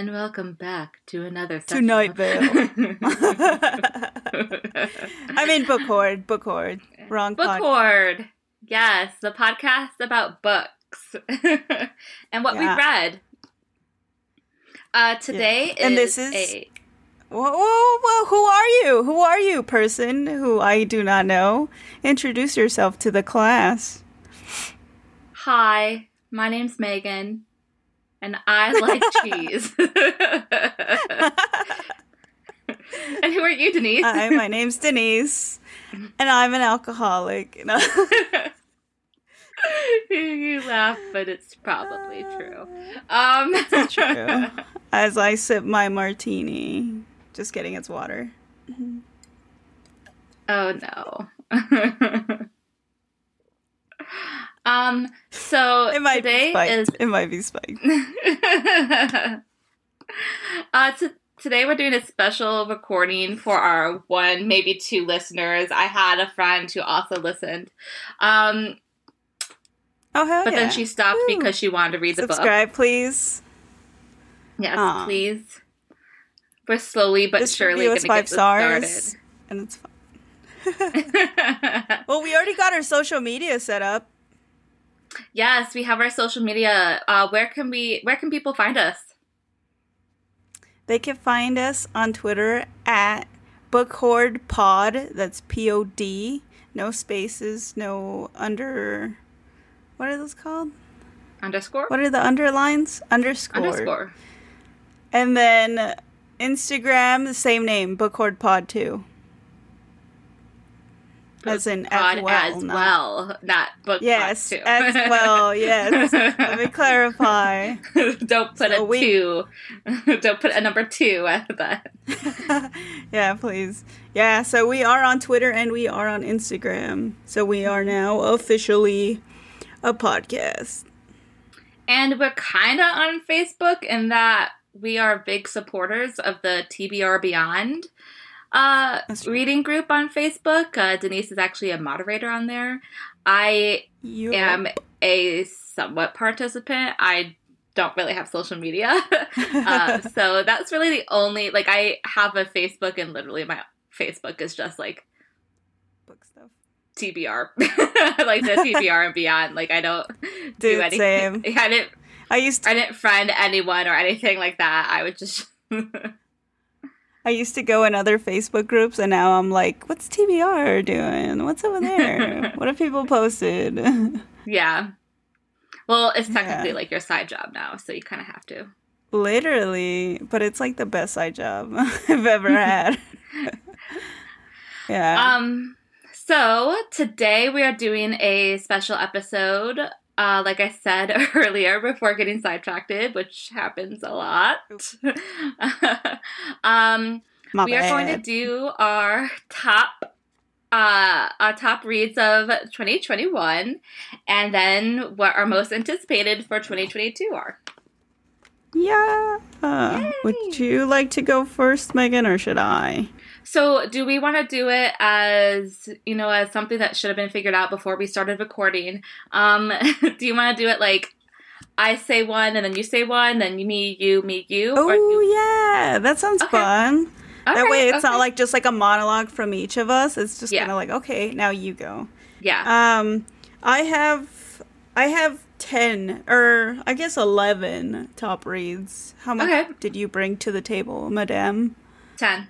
And welcome back to another To session Night of- Vale. I mean Book Hoard, Bookcord. Wrong. Book Hoard. Yes, the podcast about books and what Yeah. we've read. Uh, today And is this is- a Whoa, whoa, whoa, who are you? Who are you, person who I do not know? Introduce yourself to the class. hi. My name's Megan, and I like cheese. and who are you, Dennise? Hi, my name's Dennise, and I'm an alcoholic. You laugh, but it's probably true. Um, True. As I sip my martini. Just kidding, it's water. Oh no. Um. So It might today be is It might be spiked. uh. Today we're doing a special recording for our one, maybe two listeners. I had a friend who also listened. Um. Oh hell But yeah. then she stopped Woo. because she wanted to read the book. Subscribe, please. Yes, Aw. please. We're slowly but Just surely going to get stars, this and it's fine. Well, we already got our social media set up. Yes, we have our social media. Uh, where can we? Where can people find us? They can find us on Twitter at Book Hoard Pod. That's P O D. No spaces, no under. What are those called? Underscore. What are the underlines? Underscore. Underscore. And then Instagram, the same name, Book Hoard Pod too. As in as well. as not- well, not book. Yes, too. as well. Yes. Let me clarify. Don't put So a we- two. Don't put a number two at that. yeah, please. Yeah, so we are on Twitter and we are on Instagram. So we are now officially a podcast. And we're kind of on Facebook in that we are big supporters of the TBR Beyond uh, reading group on Facebook. Uh, Dennise is actually a moderator on there. I You am a somewhat participant. I don't really have social media. uh, so that's really the only, like, I have a Facebook and literally my Facebook is just like book stuff. TBR, like the TBR and beyond. Like, I don't do anything. same. I didn't I used to, I didn't friend anyone or anything like that. I would just I used to go in other Facebook groups and now I'm like, what's TBR doing? What's over there? what have people posted? yeah. Well, it's technically Yeah. like your side job now, so you kind of have to. Literally, but it's like the best side job I've ever had. yeah. Um. So today we are doing a special episode. Uh, like I said earlier, before getting sidetracked, which happens a lot. um, My we are going to do our top uh our top reads of 2021 and then what our most anticipated for 2022 are Yeah. Uh, would you like to go first, Megan, or should I? So do we want to do it as you know as something that should have been figured out before we started recording um do you want to do it like i say one and then you say one then you me you me you Oh, you- yeah. That sounds Okay. fun. that Okay, way, it's okay. not like just like a monologue from each of us. It's just Yeah. kind of like, okay, now you go. yeah Um, I have, I have ten, or I guess eleven top reads. How much Okay. did you bring to the table, Madame? 10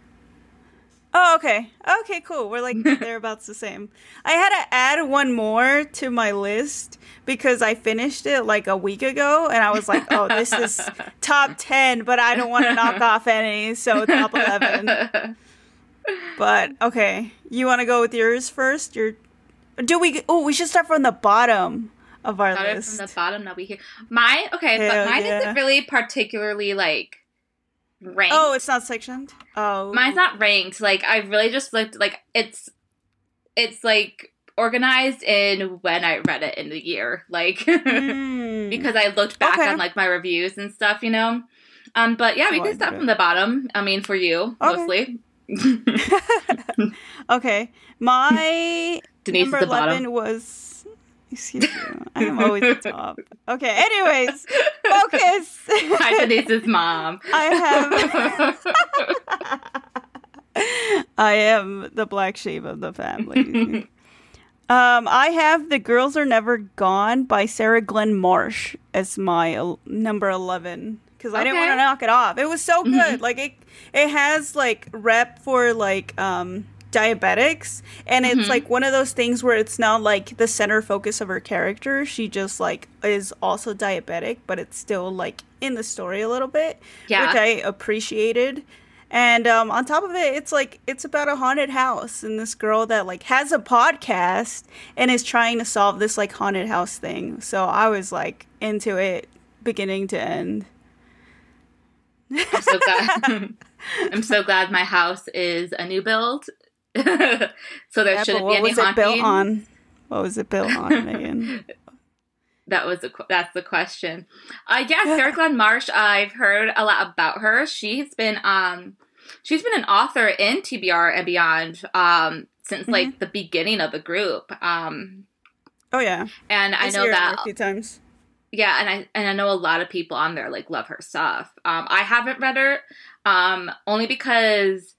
Oh, okay. Okay, cool. We're like thereabouts the same. I had to add one more to my list because I finished it like a week ago and I was like, oh, this is top 10, but I don't want to knock off any, so top 11. But okay, you want to go with yours first? Your Do we Oh, we should start from the bottom of our started list. from the bottom now we hear My okay Hell but mine yeah. isn't really particularly like ranked Oh, it's not sectioned? Oh. mine's not ranked like i really just looked like it's it's like organized in when i read it in the year like Mm. because i looked back Okay. on like my reviews and stuff you know um but yeah we Oh, can start from the bottom i mean for you Okay. mostly okay. My Dennise Number 11 bottom was. Excuse me. I am always the top. Okay, anyways. Focus. Hi, Dennise's mom. I have. I am the black sheep of the family. um, I have "The Girls Are Never Gone" by Sarah Glenn Marsh as my el- number eleven because I didn't want to knock it off. It was so good. Mhm. Like it, it has like rep for like um diabetics, and it's Mhm. like one of those things where it's not like the center focus of her character. She just like is also diabetic, but it's still like in the story a little bit Yeah. which I appreciated. And um, on top of it, it's like it's about a haunted house and this girl that like has a podcast and is trying to solve this like haunted house thing. So I was like into it beginning to end. I'm so glad. I'm so glad my house is a new build. so there Yeah, shouldn't be any haunting. what was it built on? What was it built on, Megan? That was the that's the question. Uh, yeah, Sarah Glenn Marsh. I've heard a lot about her. She's been um, she's been an author in TBR and beyond um since Mm-hmm. like the beginning of the group. Um, Oh yeah, and I I've know that a few times. yeah, and I and I know a lot of people on there like love her stuff. Um, I haven't read her, um, only because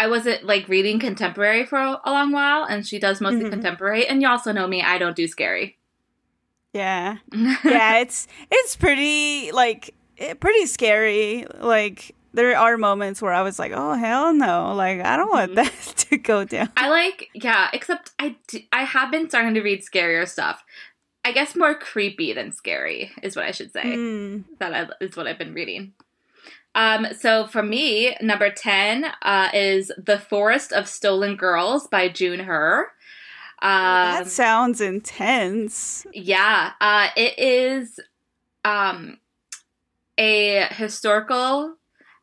I wasn't like reading contemporary for a, a long while, and she does mostly Mhm. contemporary. And you also know me; I don't do scary. Yeah, yeah, it's it's pretty like eh, pretty scary. Like there are moments where I was like, "Oh hell no!" Like I don't want Mhm. that to go down. I like, yeah, except I, d- I have been starting to read scarier stuff. I guess more creepy than scary is what I should say. Mm. That I, is what I've been reading. Um, so for me, number 10 uh, is The Forest of Stolen Girls by June Hur. Um, that sounds intense. yeah, uh, it is um, a historical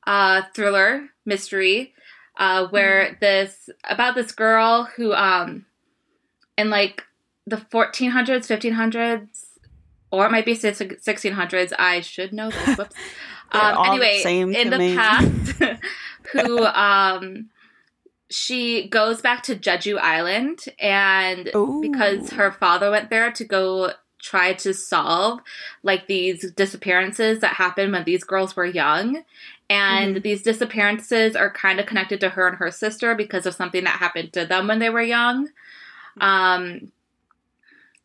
uh, thriller mystery uh, where this about this girl who um, in like the 1400s, 1500s, or it might be 1600s. I should know this. Whoops. Um, the anyway, same in the me. past, who um, she goes back to Jeju Island and because her father went there to go try to solve like these disappearances that happened when these girls were young and Mhm. these disappearances are kind of connected to her and her sister because of something that happened to them when they were young um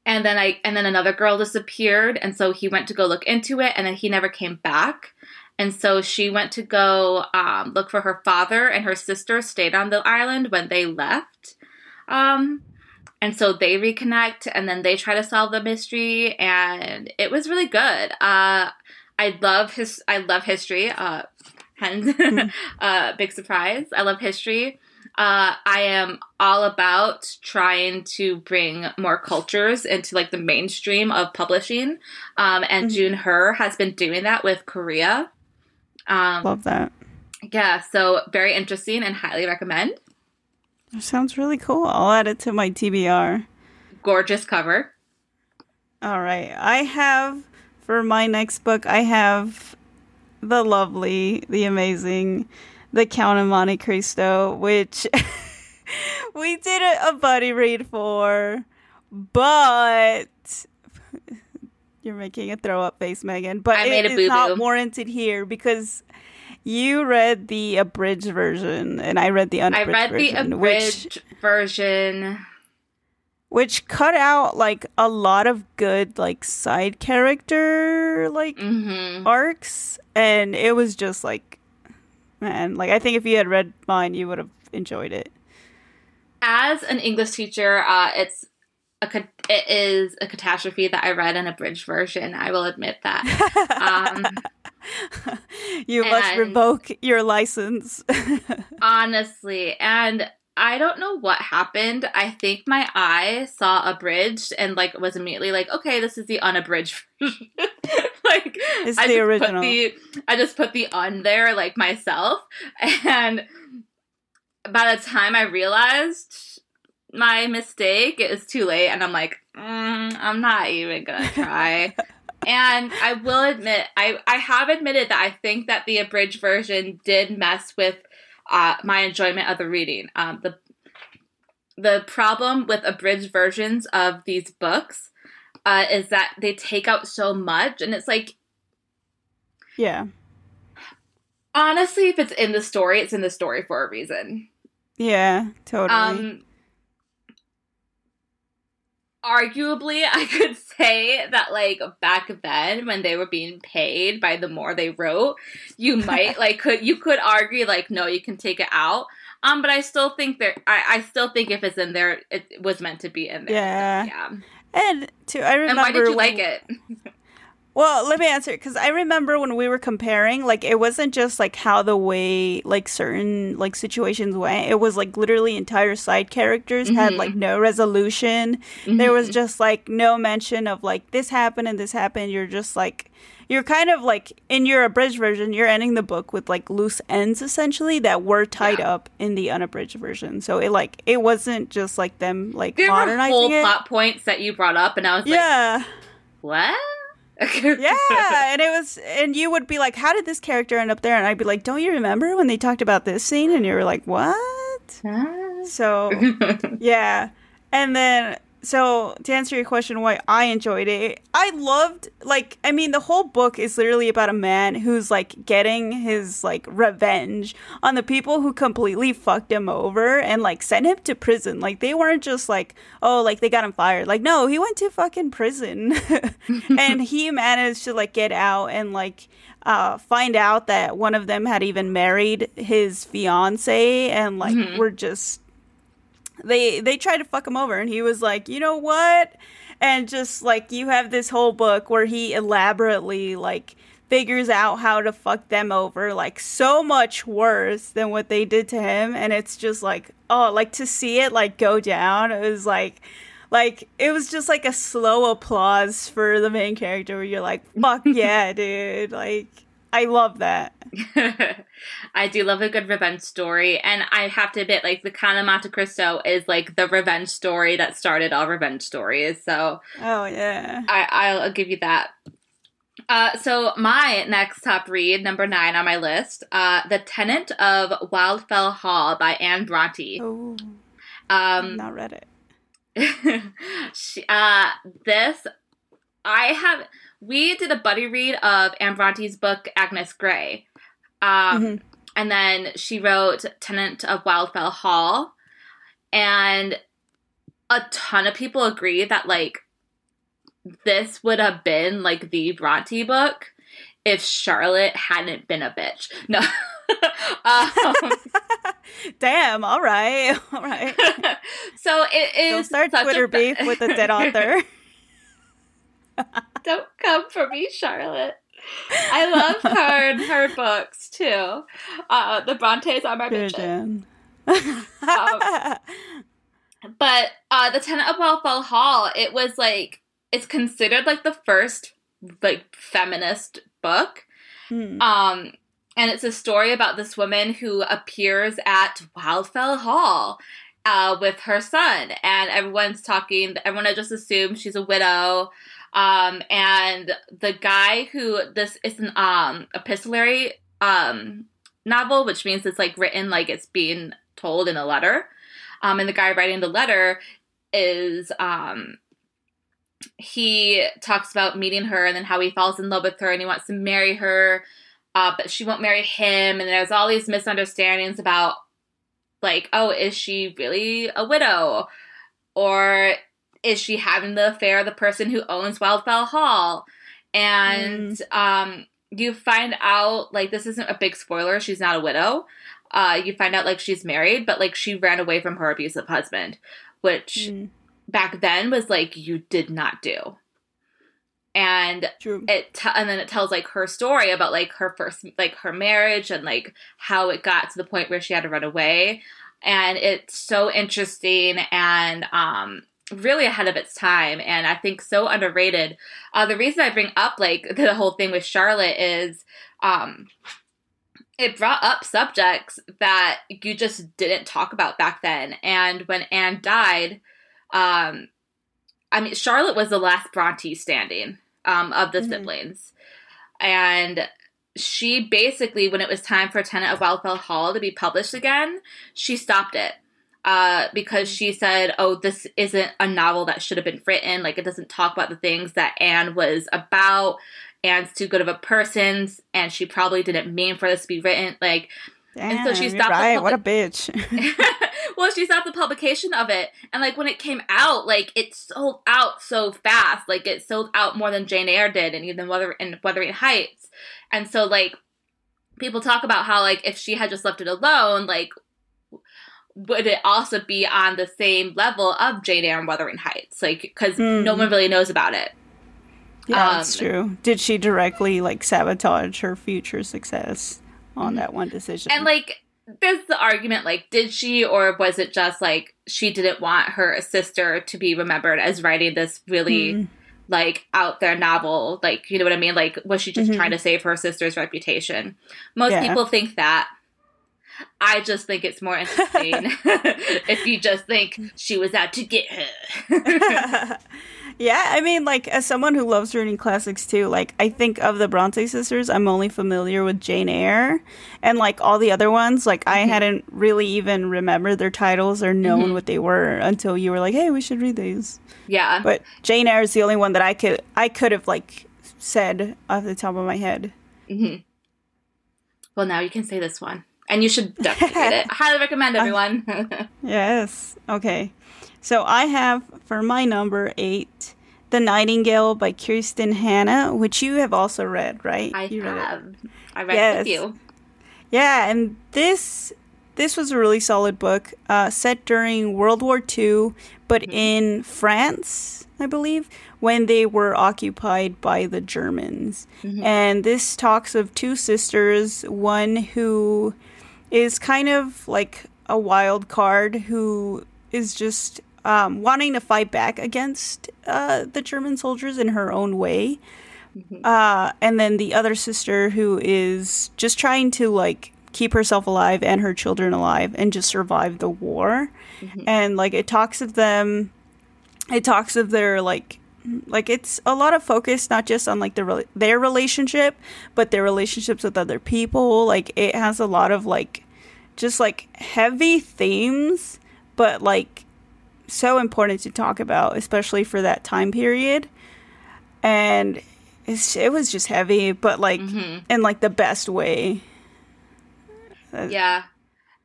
and then i and then another girl disappeared. And so he went to go look into it and then he never came back. And so she went to go um, look for her father and her sister stayed on the island when they left. Um and so they reconnect and then they try to solve the mystery and it was really good. Uh i love his i love history. Uh hence uh big surprise. I love history uh i am all about trying to bring more cultures into like the mainstream of publishing um and Mhm. June Hur has been doing that with korea um Love that. yeah so very interesting and highly recommend That sounds really cool. I'll add it to my TBR. gorgeous cover All right. I have for my next book, I have the lovely, the amazing, the Count of Monte Cristo, which we did a, a buddy read for, but you're making a throw up face, Megan. But I it is not warranted here because you read the abridged version and I read the unabridged i read the version, which abridged version which cut out like a lot of good like side character like hmm arcs and it was just like man like i think if you had read mine you would have enjoyed it as an English teacher, uh, it's a it is a catastrophe that I read an abridged version. I will admit that. Um, you must revoke your license honestly, and I don't know what happened. I think my eye saw abridged and like was immediately like, okay, this is the unabridged version. like It's I the just original. Put the, I just put the un there like myself, and by the time I realized my mistake, it was too late, and I'm like, mm, I'm not even gonna try. and I will admit, I I have admitted that I think that the abridged version did mess with uh, my enjoyment of the reading. Um, the the problem with abridged versions of these books uh, is that they take out so much, and it's like Yeah. honestly, if it's in the story, it's in the story for a reason. Yeah, totally. Um, arguably, I could say that like back then, when they were being paid by the more they wrote, you might like could you could argue like no, you can take it out. Um, but I still think there. I, I still think if it's in there, it was meant to be in there. Yeah. yeah. and too, I remember. And why did you when- like it? Well, let me answer because I remember when we were comparing, like it wasn't just like how the way like certain like situations went. It was like literally entire side characters had Mhm. like no resolution. There was Mhm. just like no mention of like this happened and this happened. You're just like you're kind of like in your abridged version, you're ending the book with like loose ends essentially that were tied Yeah. up in the unabridged version. So it like it wasn't just like them like there were whole it. plot points that you brought up, and I was like, yeah. what? Yeah, and it was, and you would be like, "How did this character end up there?" And I'd be like, "Don't you remember when they talked about this scene?" And you were like, "What?" So yeah, and then so to answer your question, why I enjoyed it, I loved like I mean the whole book is literally about a man who's like getting his like revenge on the people who completely fucked him over and like sent him to prison. Like they weren't just like oh like they got him fired. Like no, he went to fucking prison, and he managed to like get out and like uh, find out that one of them had even married his fiance and like Mhm. were just they they tried to fuck him over and he was like you know what? And just like you have this whole book where he elaborately like figures out how to fuck them over like so much worse than what they did to him. And it's just like oh like to see it like go down it was like like it was just like a slow applause for the main character where you're like fuck yeah dude. Like i love that I do love a good revenge story, and I have to admit, like the Count of Monte Cristo is like the revenge story that started all revenge stories. So oh yeah I, I'll give you that. Uh, so my next top read, number nine on my list, uh, "The Tenant of Wildfell Hall" by Anne Bronte. oh Um, not read it she, uh, this I have. We did a buddy read of Anne Bronte's book Agnes Grey, um, Mhm. and then she wrote Tenant of Wildfell Hall, and a ton of people agree that like this would have been like the Bronte book if Charlotte hadn't been a bitch. No. um, Damn, all right. All right. so it Don't start such a Twitter beef with a dead author. Don't come for me, Charlotte. I love her and her books too. Uh, the Brontes are my bitches. Jen. But uh, the Tenant of Wildfell Hall, it was like it's considered like the first like feminist book. Hmm. Um, and it's a story about this woman who appears at Wildfell Hall uh, with her son, and everyone's talking. Everyone just assumes she's a widow. Um, and the guy who this is an um epistolary um novel, which means it's like written like it's being told in a letter. Um, and the guy writing the letter is um he talks about meeting her and then how he falls in love with her and he wants to marry her uh, but she won't marry him and there's all these misunderstandings about like oh is she really a widow or is she having the affair of the person who owns wildfell hall? And um you find out like this isn't a big spoiler she's not a widow. Uh you find out like she's married but like she ran away from her abusive husband which Hmm. back then was like you did not do. And True. it t- and then it tells like her story about like her first like her marriage and like how it got to the point where she had to run away. And it's so interesting and um really ahead of its time and i think so underrated uh the reason i bring up like the whole thing with charlotte is um it brought up subjects that you just didn't talk about back then and when anne died um i mean charlotte was the last bronte standing um, of the Mhm. siblings. And she basically, when it was time for Tenant of Wildfell Hall to be published again, she stopped it. Uh, because she said, "Oh, this isn't a novel that should have been written. Like, it doesn't talk about the things that Anne was about. Anne's too good of a person, and she probably didn't mean for this to be written. Like, Damn, and so she stopped right. What a bitch. well, she stopped the publication of it, and like when it came out, like it sold out so fast. Like it sold out more than Jane Eyre did, and even Weather in Wuthering Heights. And so, like people talk about how like if she had just left it alone, like would it also be on the same level of Jane Eyre and Wuthering Heights? Like because Hmm. no one really knows about it. yeah, that's Um, true. Did she directly like sabotage her future success on that one decision? Mm-hmm. And like there's the argument like did she or was it just like she didn't want her sister to be remembered as writing this really Hmm. like out there novel like you know what i mean like was she just Mhm. trying to save her sister's reputation most Yeah. people think that i just think it's more interesting if you just think she was out to get her yeah, I mean, like as someone who loves reading classics too, like I think of the Bronte sisters, I'm only familiar with Jane Eyre, and like all the other ones, like I Mhm. hadn't really even remembered their titles or known Mhm. what they were until you were like, "Hey, we should read these." yeah But Jane Eyre is the only one that I could I could have like said off the top of my head. hmm well now you can say this one and you should definitely read it I highly recommend everyone Yes. Okay. So I have for my number eight, The Nightingale by Kristin Hannah, which you have also read, right? i You read have i read it with you Yeah, and this this was a really solid book, uh, set during World War II, but Mhm. in France, I believe, when they were occupied by the Germans. Mhm. And this talks of two sisters, one who is kind of like a wild card who is just um, wanting to fight back against uh, the German soldiers in her own way. Mhm. Uh, and then the other sister who is just trying to like keep herself alive and her children alive and just survive the war. Mhm. And like it talks of them, it talks of their like like it's a lot of focus not just on like the rela- their relationship but their relationships with other people like it has a lot of like just like heavy themes but like so important to talk about especially for that time period and it's, it was just heavy but like Mhm. in like the best way Yeah.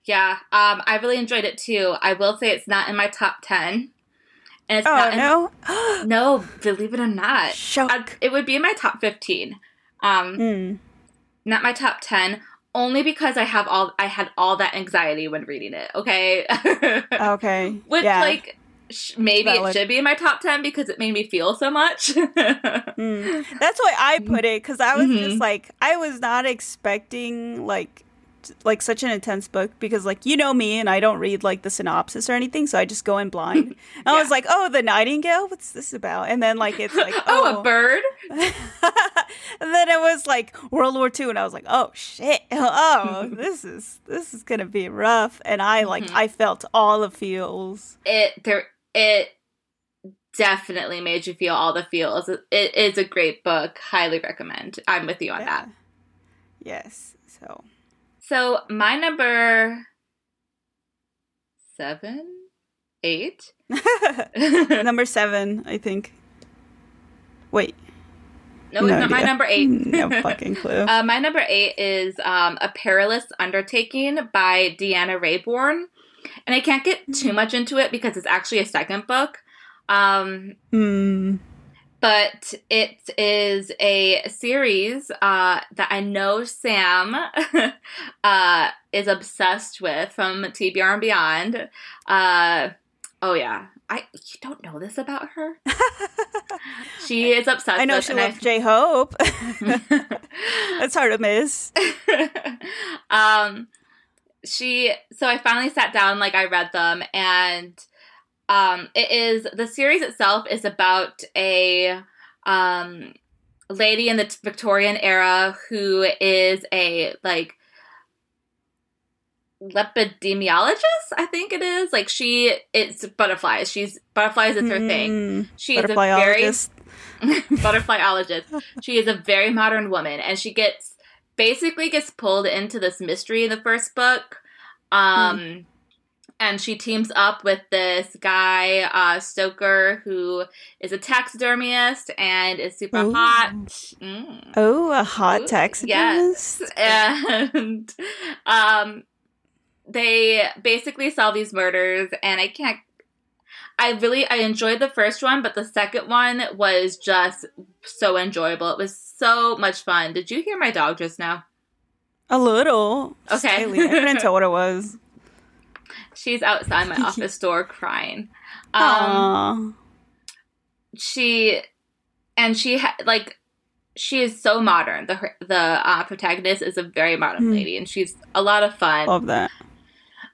Yeah. Um, I really enjoyed it too. I will say it's not in my top 10. And it's oh not in, no no, believe it or not. shock I, it would be in my top 15. Um, Mm. not my top 10 only because I have all I had all that anxiety when reading it, okay? okay Which yeah like sh- maybe Valid. it should be in my top 10 because it made me feel so much. Mm. That's why I put it because I was Mhm. just like I was not expecting like like such an intense book because like you know me and I don't read like the synopsis or anything so I just go in blind. And I was like, oh, the Nightingale, what's this about? And then like it's like oh, a bird? and then it was like World War II, and I was like, oh shit, oh this is this is gonna be rough. And I like Mhm. I felt all the feels. it there it definitely made you feel all the feels. It, it is a great book. Highly recommend. I'm with you on that. Yes. So So my number seven, eight. number seven, I think. Wait. No, it's not my number eight. no fucking clue. Uh, my number eight is um, A Perilous Undertaking by Deanna Raybourn. And I can't get too much into it because it's actually a second book. Um, Hmm. But it is a series uh, that I know Sam uh, is obsessed with from TBR and Beyond. Uh, oh yeah, I you don't know this about her. She is obsessed. I know she loves J Hope. That's hard to miss. um she so i finally sat down like i read them and um it is the series itself is about a um lady in the victorian era who is a like lepidemiologist i think it is like she it's butterflies she's butterflies is her thing Hmm. she is a very Butterflyologist. She is a very modern woman, and she gets basically gets pulled into this mystery in the first book. Um, and she teams up with this guy uh, Stoker who is a taxidermist and is super Ooh. hot. Mm. Oh, a hot Ooh, taxidermist. and um, they basically solve these murders, and I can't. I really I enjoyed the first one, but the second one was just so enjoyable. It was so much fun. Did you hear my dog just now? A little. Okay. Slightly. I couldn't tell what it was. She's outside my office door crying. Um, Aww. she and she ha- like she is so modern. The the uh, protagonist is a very modern Hmm. lady, and she's a lot of fun. Love that.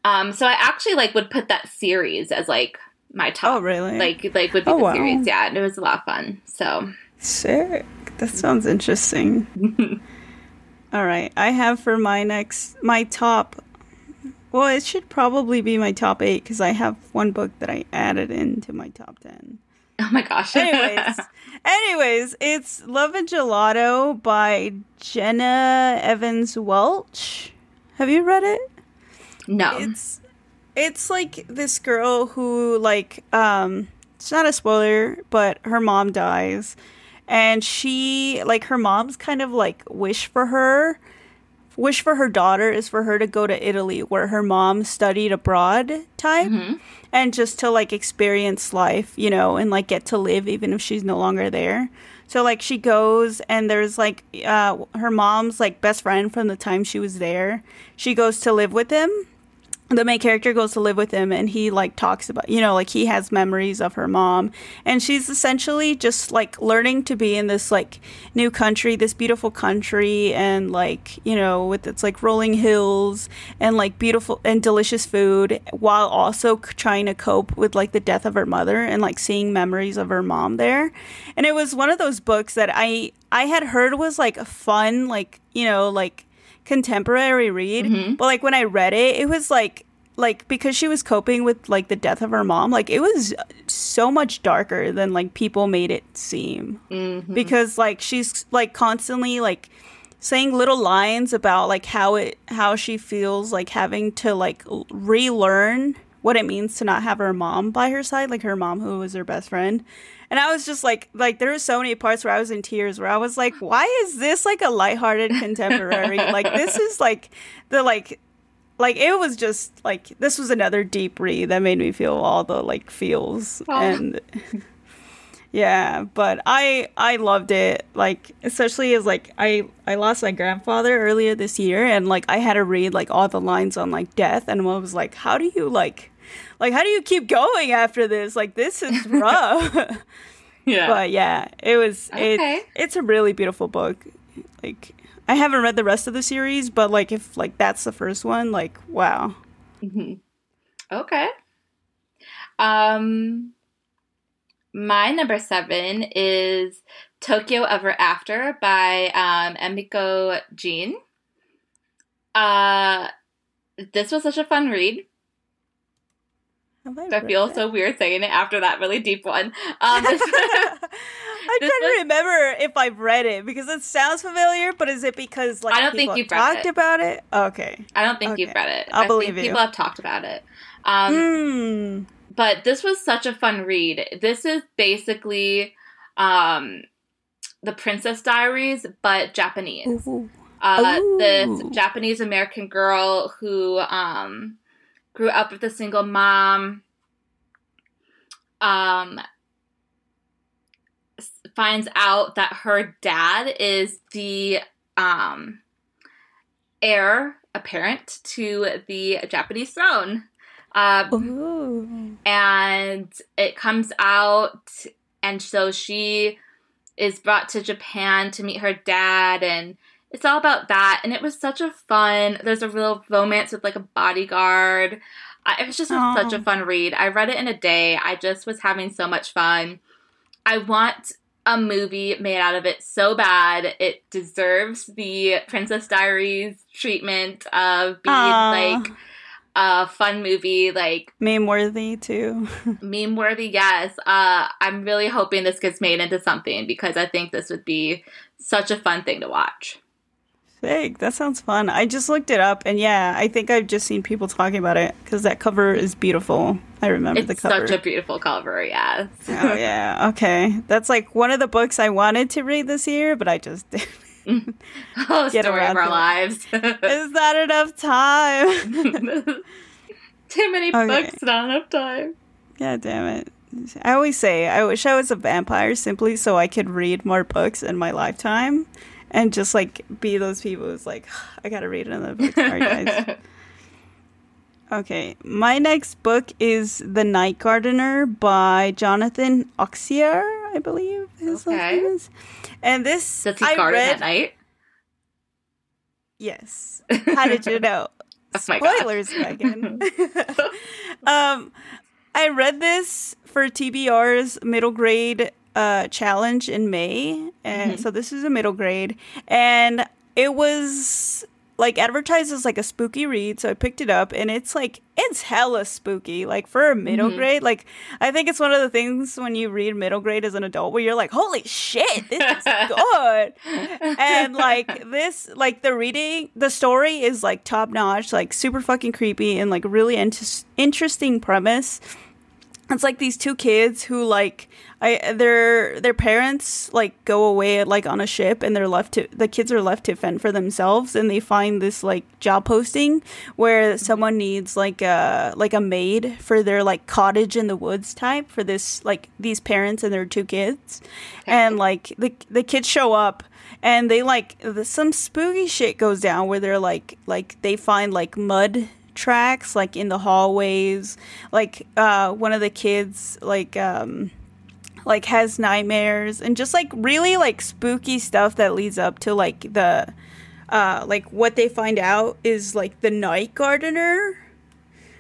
Um, so I actually like would put that series as like my top. Oh, really? Like like would be Oh, the wow. series, yeah. And it was a lot of fun. So Sick. That sounds interesting. All right. I have for my next, my top. Well, it should probably be my top eight because I have one book that I added into my top 10. oh my gosh. Anyways, anyways, it's Love and Gelato by Jenna Evans Welch. Have you read it? no. It's it's like this girl who like um it's not a spoiler, but her mom dies and she like her mom's kind of like wish for her wish for her daughter is for her to go to Italy where her mom studied abroad type Mhm. and just to like experience life, you know, and like get to live even if she's no longer there. So like she goes and there's like uh her mom's like best friend from the time she was there. She goes to live with him. The main character goes to live with him and he like talks about, you know, like he has memories of her mom and she's essentially just like learning to be in this like new country, this beautiful country and like, you know, with its like rolling hills and like beautiful and delicious food while also trying to cope with like the death of her mother and like seeing memories of her mom there. And it was one of those books that I I had heard was like fun like, you know, like contemporary read, Mhm. but like when I read it, it was like like because she was coping with like the death of her mom, like it was so much darker than like people made it seem Mhm. because like she's like constantly like saying little lines about like how it how she feels like having to like relearn what it means to not have her mom by her side like her mom who was her best friend and i was just like like there were so many parts where i was in tears where i was like why is this like a lighthearted contemporary like this is like the like like it was just like this was another deep read that made me feel all the like feels Aw. and yeah but i i loved it like especially as like i i lost my grandfather earlier this year and like i had to read like all the lines on like death and I was like how do you like like how do you keep going after this like this is rough yeah. but yeah it was Okay. it, it's a really beautiful book like i haven't read the rest of the series but like if like that's the first one like wow Mhm. Okay. Um, my number seven is Tokyo Ever After by um, Emiko Jean. Uh, this was such a fun read. Have I feel that? so weird saying it after that really deep one. Um, this- I'm trying to remember if I've read it because it sounds familiar, but is it because like I don't think you've talked it. about it? Okay. I don't think you've read it. I'll I believe think you. people have talked about it. Um, Hmm. but this was such a fun read. This is basically um, the Princess Diaries, but Japanese. Ooh. Uh, this Japanese American girl who um, grew up with a single mom. Um, finds out that her dad is the um, heir apparent to the Japanese throne. Uh, and it comes out and so she is brought to Japan to meet her dad and it's all about that and it was such a fun there's a real romance with like a bodyguard. I, it was just such a fun read. I read it in a day. I just was having so much fun. I want a movie made out of it so bad it deserves the princess diaries treatment of being like a fun movie like meme worthy too. meme worthy yes. Uh i'm really hoping this gets made into something because i think this would be such a fun thing to watch That sounds fun. I just looked it up, and yeah, I think I've just seen people talking about it because that cover is beautiful. I remember it's the cover. such a beautiful cover, yeah. oh yeah. Okay, that's like one of the books I wanted to read this year, but I just didn't. oh, Get story of our lives. is that enough time. Too many Okay. books, not enough time. Yeah, damn it. I always say I wish I was a vampire simply so I could read more books in my lifetime and just like be those people who's like, I gotta read another book. Sorry, guys. Okay, my next book is The Night Gardener by Jonathan Auxier, I believe his last name is. And this Does he I garden read, at night? Yes. How did you know? Oh. Spoilers, Megan. um, I read this for TBR's middle grade uh, challenge in May, and Mhm. so this is a middle grade, and it was like advertised as like a spooky read, so I picked it up, and it's like it's hella spooky, like for a middle Mhm. grade. Like I think it's one of the things when you read middle grade as an adult where you're like, holy shit, this is good and like this like the reading the story is like top notch like super fucking creepy and like really inter- interesting premise it's like these two kids who like I their their parents like go away like on a ship and they're left to the kids are left to fend for themselves and they find this like job posting where someone needs like a like a maid for their like cottage in the woods type for this like these parents and their two kids. And like the the kids show up and they like the, some spooky shit goes down where they're like like they find like mud tracks like in the hallways like uh one of the kids like um like has nightmares and just like really like spooky stuff that leads up to like the uh like what they find out is like the night gardener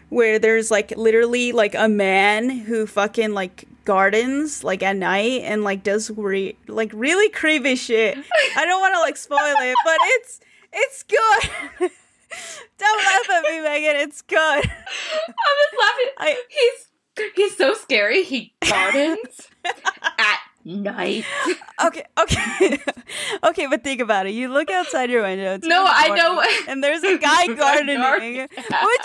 where there's like literally like a man who fucking like gardens like at night and like does re- like really creepy shit. I don't want to like spoil it, but it's it's good. don't laugh at me, Megan. It's good. I'm just laughing. I He's he's so scary. He gardens at night. okay, okay, okay. But think about it. You look outside your window. It's No, I know. And there's a guy gardening. Gardening. Would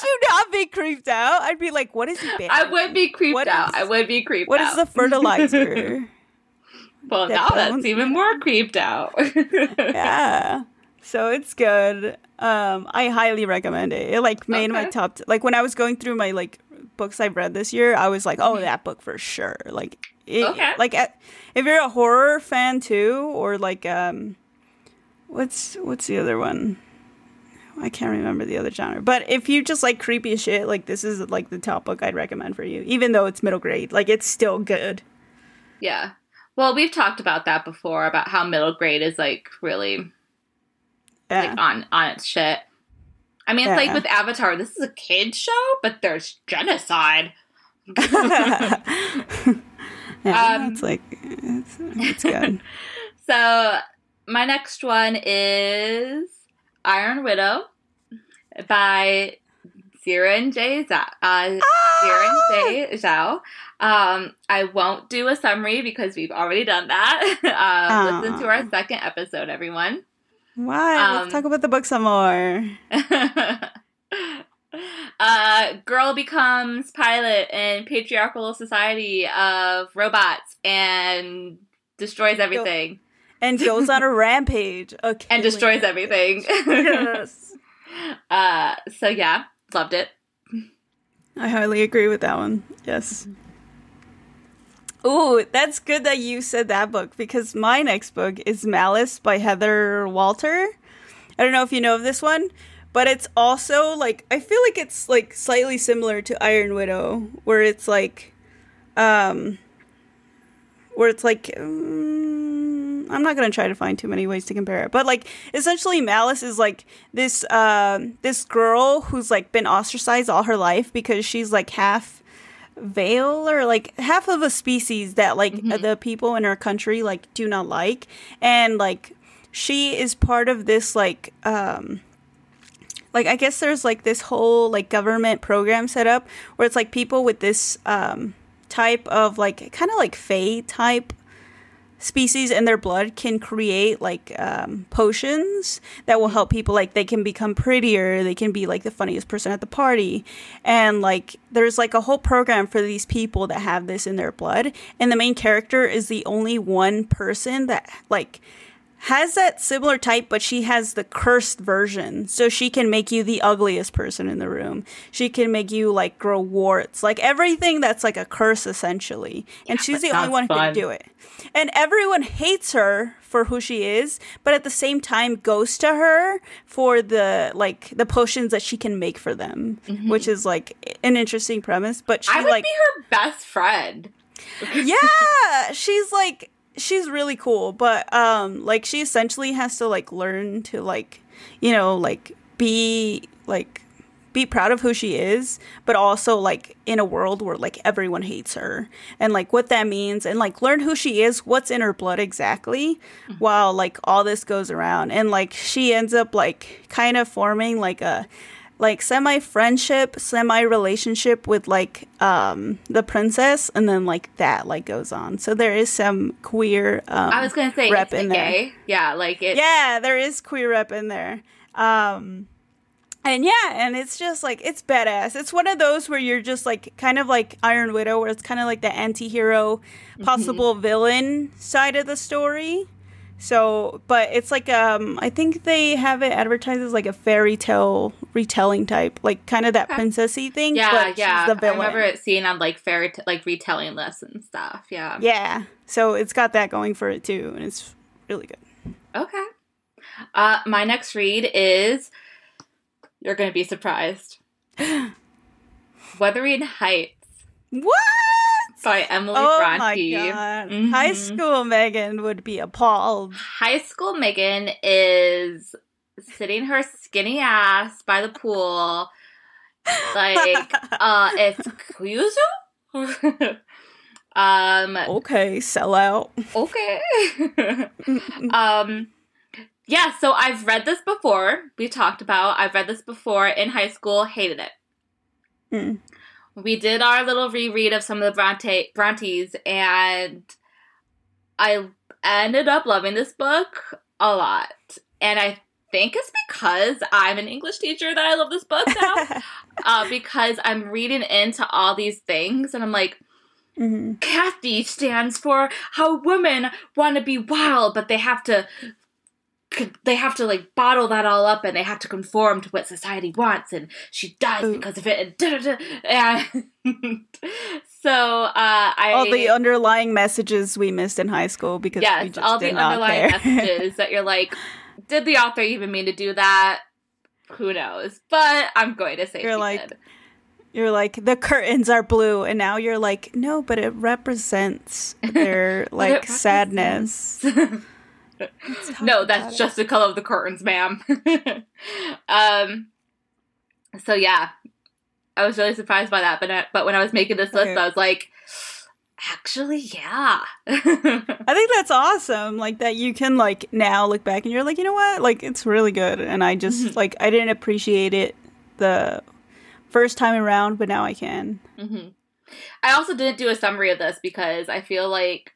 you not be creeped out? I'd be like, what is he? I would be creeped What out. is- I would be creeped What out. is the fertilizer? well, that now bones? that's even more creeped out. yeah. So it's good. Um, I highly recommend it. It like made my top. T- like when I was going through my like books I've read this year, I was like, oh, that book for sure. Like, it, Okay. like if you're a horror fan too, or like um, what's what's the other one? I can't remember the other genre. But if you just like creepy shit, like this is like the top book I'd recommend for you. Even though it's middle grade, like it's still good. yeah. Well, we've talked about that before about how middle grade is like really Yeah. like on on its shit. I mean, it's like with Avatar, this is a kid show, but there's genocide. yeah, Um, it's like it's, it's good. So my next one is Iron Widow by Xiran Jay Zhao. Uh, Xiran Jay Zhao. Um, I won't do a summary because we've already done that. um, listen to our second episode, everyone. Why? Um, Let's talk about the book some more. uh, girl becomes pilot in patriarchal society of robots and destroys everything And goes on a rampage. Okay. and destroys everything. yes. uh, so yeah, loved it. I highly agree with that one. Yes. Ooh, that's good that you said that book because my next book is Malice by Heather Walter. I don't know if you know of this one, but it's also like I feel like it's like slightly similar to Iron Widow, where it's like, um, where it's like, um, I'm not gonna try to find too many ways to compare it, but like essentially Malice is like this um this girl who's like been ostracized all her life because she's like half veil or like half of a species that like Mhm. the people in her country like do not like and like she is part of this like um like I guess there's like this whole like government program set up where it's like people with this um type of like kind of like fae type species in their blood can create like um, potions that will help people like they can become prettier they can be like the funniest person at the party. And like there's like a whole program for these people that have this in their blood. And the main character is the only one person that like has that similar type, but she has the cursed version. So she can make you the ugliest person in the room. She can make you like grow warts, like everything that's like a curse essentially. And Yeah, she's the only one who fun. can do it. And everyone hates her for who she is, but at the same time goes to her for the like the potions that she can make for them, which is like an interesting premise. But she Mm-hmm. I would like be her best friend. yeah she's like she's really cool but um like she essentially has to like learn to like you know like be like be proud of who she is but also like in a world where like everyone hates her. And like what that means and like learn who she is what's in her blood exactly while like all this goes around. And like she ends up like kind of forming like a like semi friendship, semi relationship with like um the princess, and then like that like goes on. So there is some queer. Um, I was gonna say rep in there. gay? Yeah, like it. Yeah, there is queer rep in there. Um, and yeah, and it's just like it's badass. It's one of those where you're just like kind of like Iron Widow, where it's kind of like the anti-hero, possible villain side of the story. So, but it's like um, I think they have it advertised as like a fairy tale retelling type, like kind of that princessy thing. Yeah, but yeah. the I villain. remember it seen on like fairy t- like retelling lists and stuff. Yeah. Yeah, so it's got that going for it too, and it's really good. Okay. Uh, my next read is. You're gonna be surprised. Wuthering Heights What? By Emily Oh Bronte. god! High school Megan would be appalled. High school Megan is sitting her skinny ass by the pool, like, uh, excuse you? um, okay, sell out. okay. um, yeah, so I've read this before. We talked about, I've read this before in high school, hated it. Mm. We did our little reread of some of the Bronte Brontes, and I ended up loving this book a lot. And I think it's because I'm an English teacher that I love this book now. uh, because I'm reading into all these things, and I'm like, hmm Kathy stands for how women want to be wild, but they have to they have to like bottle that all up and they have to conform to what society wants and she dies Ooh. because of it and, and so uh I All the underlying messages we missed in high school because we yes all the underlying messages that you're like did the author even mean to do that who knows but I'm going to say You're like, did. You're like the curtains are blue, and now you're like, no, but it represents their like it sadness. No, that's it. just the color of the curtains, ma'am. um, so yeah, I was really surprised by that. But I, but when I was making this list, Okay. I was like, actually, yeah. I think that's awesome. Like that you can like now look back and you're like, you know what? Like it's really good. And I just Mhm. like I didn't appreciate it the first time around, but now I can. hmm I also didn't do a summary of this because I feel like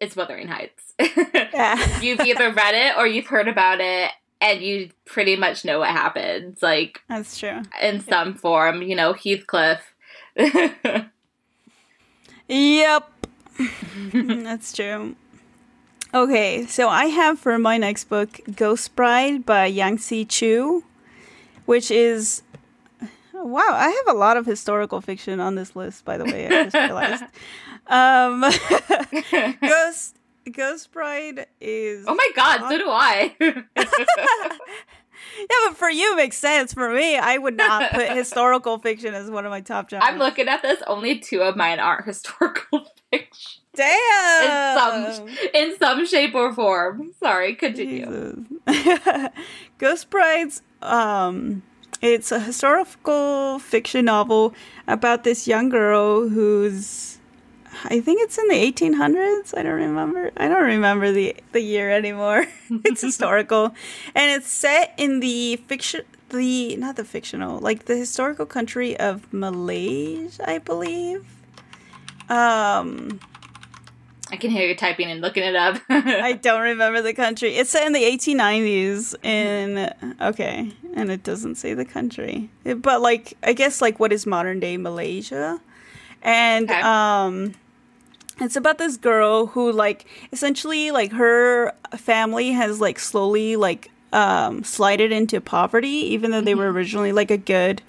it's Wuthering Heights. Yeah. you've either read it or you've heard about it, and you pretty much know what happens. Like That's true. in some form, you know, Heathcliff. Yep. That's true. Okay, so I have for my next book Ghost Bride by Yangsze Choo, which is wow, I have a lot of historical fiction on this list by the way, I just realized. um Ghost Ghost Bride is Oh my god, so do I. Yeah, but for you it makes sense. For me, I would not put historical fiction as one of my top genres. I'm looking at this, only two of mine aren't historical fiction. Damn. In some shape or form. Sorry, continue. Ghost Brides, um, it's a historical fiction novel about this young girl who's, I think it's in the 1800s. I don't remember. I don't remember the the year anymore. it's historical, and it's set in the fiction. The not the fictional, like the historical country of Malaysia, I believe. Um, I can hear you typing and looking it up. I don't remember the country. It's set in the 1890s in okay, and it doesn't say the country. It- but like I guess like what is modern day Malaysia. And Okay. um it's about this girl who like essentially like her family has like slowly like um slided into poverty even though they were originally like a good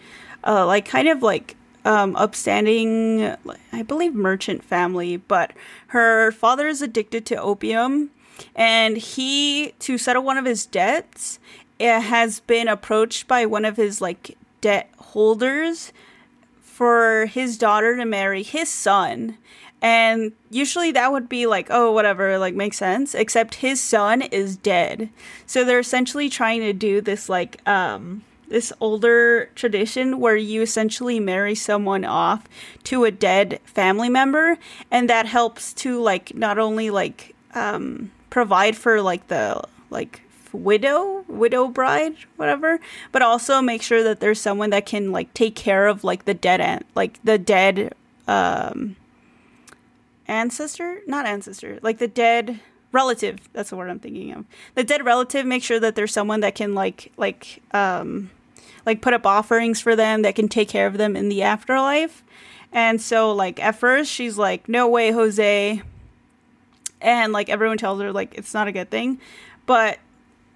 uh like kind of like um upstanding I believe merchant family but her father is addicted to opium and he to settle one of his debts uh, has been approached by one of his like debt holders for his daughter to marry his son. And usually that would be like, oh, whatever, like makes sense. Except his son is dead. So they're essentially trying to do this like um this older tradition where you essentially marry someone off to a dead family member and that helps to like not only like um provide for like the like widow widow bride whatever but also make sure that there's someone that can like take care of like the dead aunt like the dead um ancestor? Not ancestor like the dead relative that's the word i'm thinking of. The dead relative make sure that there's someone that can like like um like put up offerings for them that can take care of them in the afterlife. And so like at first she's like no way jose. And like everyone tells her like it's not a good thing. But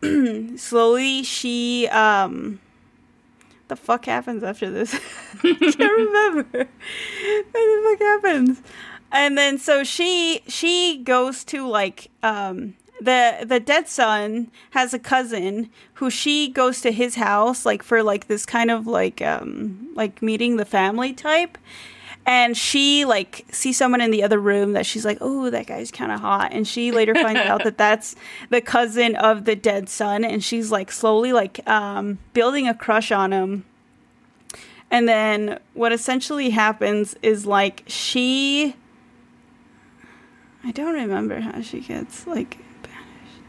slowly she um the fuck happens after this? I can't remember. What the fuck happens and then so she she goes to like um the the dead son has a cousin who she goes to his house like for like this kind of like um like meeting the family type. And she like sees someone in the other room that she's like oh that guy's kind of hot. And she later finds out that that's the cousin of the dead son. And she's like slowly like um building a crush on him. And then what essentially happens is like she I don't remember how she gets like banished.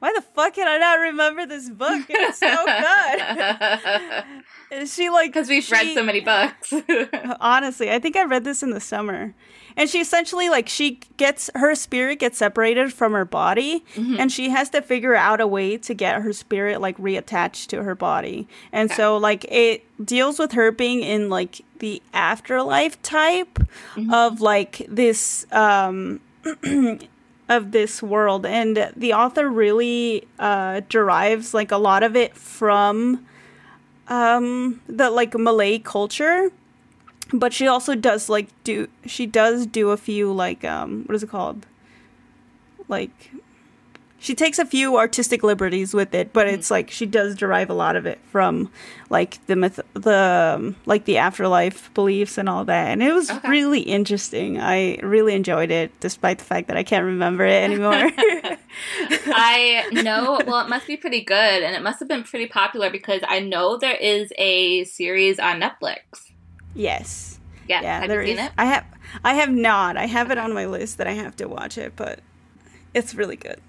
Why the fuck can I not remember this book? It's so good. Is she like Because we've read so many books. honestly i think i read this in the summer and she essentially like she gets her spirit gets separated from her body and she has to figure out a way to get her spirit like reattached to her body. And so like it deals with her being in like the afterlife type of like this um of this world. And the author really uh derives like a lot of it from um the like Malay culture but she also does like do she does do a few like um what is it called? Like she takes a few artistic liberties with it but it's like she does derive a lot of it from like the myth the um, like the afterlife beliefs and all that. And it was Okay. really interesting. I really enjoyed it despite the fact that i can't remember it anymore. I know, well, it must be pretty good, and it must have been pretty popular because I know there is a series on Netflix. Yes Yeah, yeah have there you seen is it? i have i have not i have it on my list that i have to watch it but it's really good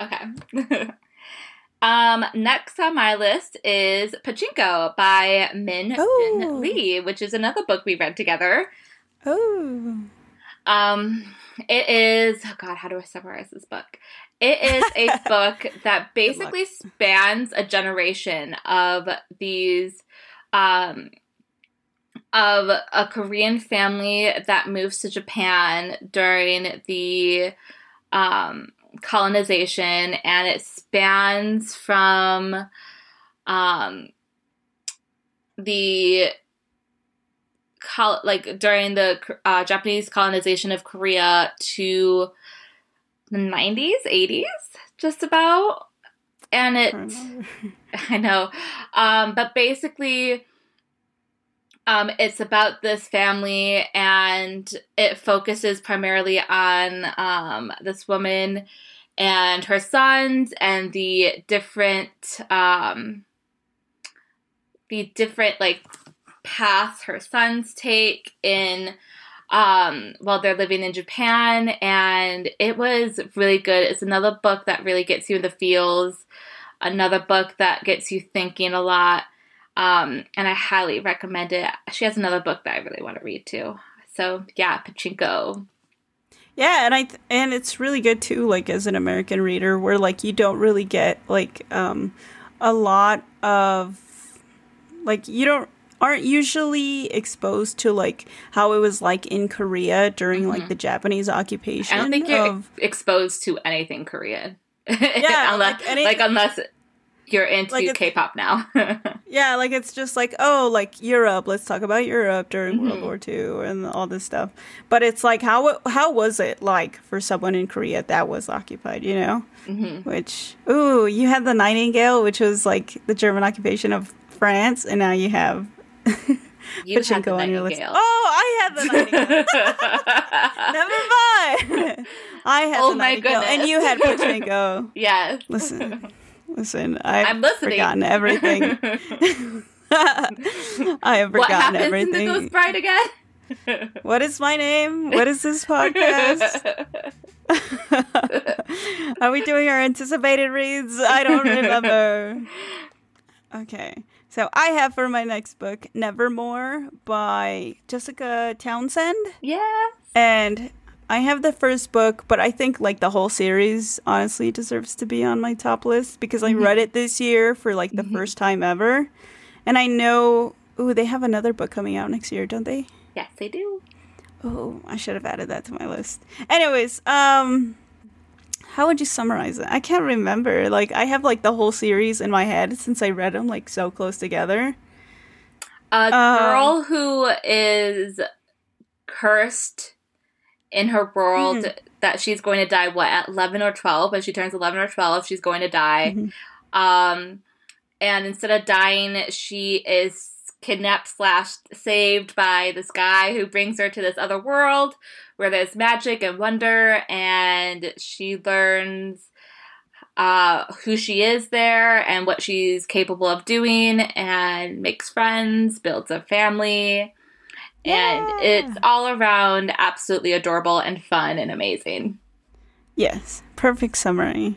Okay. um, next on my list is Pachinko by Min Oh. Jin Lee, which is another book we read together. oh Um, it is, oh God, how do I summarize this book? It is a book that basically spans a generation of these, um, of a Korean family that moves to Japan during the, um, colonization and it spans from, um, the col- like during the uh, Japanese colonization of Korea to the 90s, 80s, just about. And it, I know, um, but basically, um, it's about this family, and it focuses primarily on um, this woman and her sons, and the different, um, the different like paths her sons take in um while they're living in Japan and it was really good. It's another book that really gets you in the feels, another book that gets you thinking a lot. Um and I highly recommend it. She has another book that I really want to read too. So yeah, Pachinko. Yeah, and I th- and it's really good too. Like as an American reader, where like you don't really get like um a lot of like you don't aren't usually exposed to like how it was like in Korea during Mhm. like the Japanese occupation. I don't think you're of, exposed to anything Korean. Yeah, unless, like any- like unless you're into Like, K-pop now. yeah, like it's just like oh, like Europe. Let's talk about Europe during World Mhm. War II and all this stuff. But it's like how how was it like for someone in Korea that was occupied? You know. hmm Which, ooh, you had the Nightingale, which was like the German occupation of France, and now you have You had the Pachinko on your list. Oh, I had the Nightingale. Never mind. I had Oh the my Nightingale, and you had Pachinko. yes. Listen, listen, I've I'm listening. forgotten everything. I have forgotten what happens everything. in the Ghost Bride again? What is my name? What is this podcast? Are we doing our anticipated reads? I don't remember. Okay. So I have for my next book Nevermoor by Jessica Townsend. yeah. And I have the first book, but I think like the whole series honestly deserves to be on my top list because I Mhm. read it this year for like the Mhm. first time ever. And I know ooh, they have another book coming out next year, don't they? Yes, they do. Oh, I should have added that to my list. Anyways, um how would you summarize it? I can't remember. Like I have like the whole series in my head since I read them like so close together. A Um, girl who is cursed in her world Mhm. that she's going to die what at 11 or 12 when she turns 11 or 12 she's going to die Mhm. um and instead of dying she is kidnapped slash saved by this guy who brings her to this other world where there's magic and wonder and she learns uh, who she is there and what she's capable of doing and makes friends builds a family and it's all around absolutely adorable and fun and amazing Yes, perfect summary.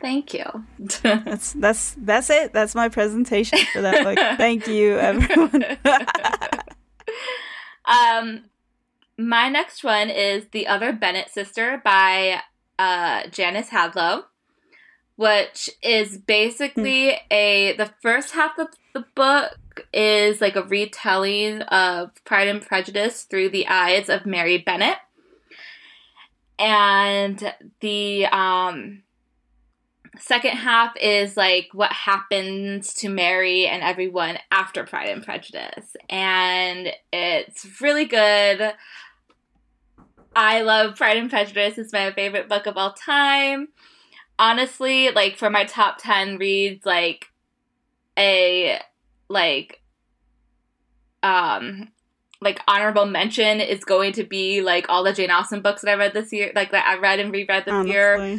thank you That's that's that's it. That's my presentation for that. Thank you, everyone. um, my next one is The Other Bennet Sister by uh, Janice Hadlow, which is basically a the first half of the book is like a retelling of Pride and Prejudice through the eyes of Mary Bennet. And the um second half is like what happens to Mary and everyone after Pride and Prejudice. And it's really good. I love Pride and Prejudice. It's my favorite book of all time. Honestly, like for my top 10 reads, like a like um like honorable mention is going to be like all the Jane Austen books that I read this year, like that I read and reread this year.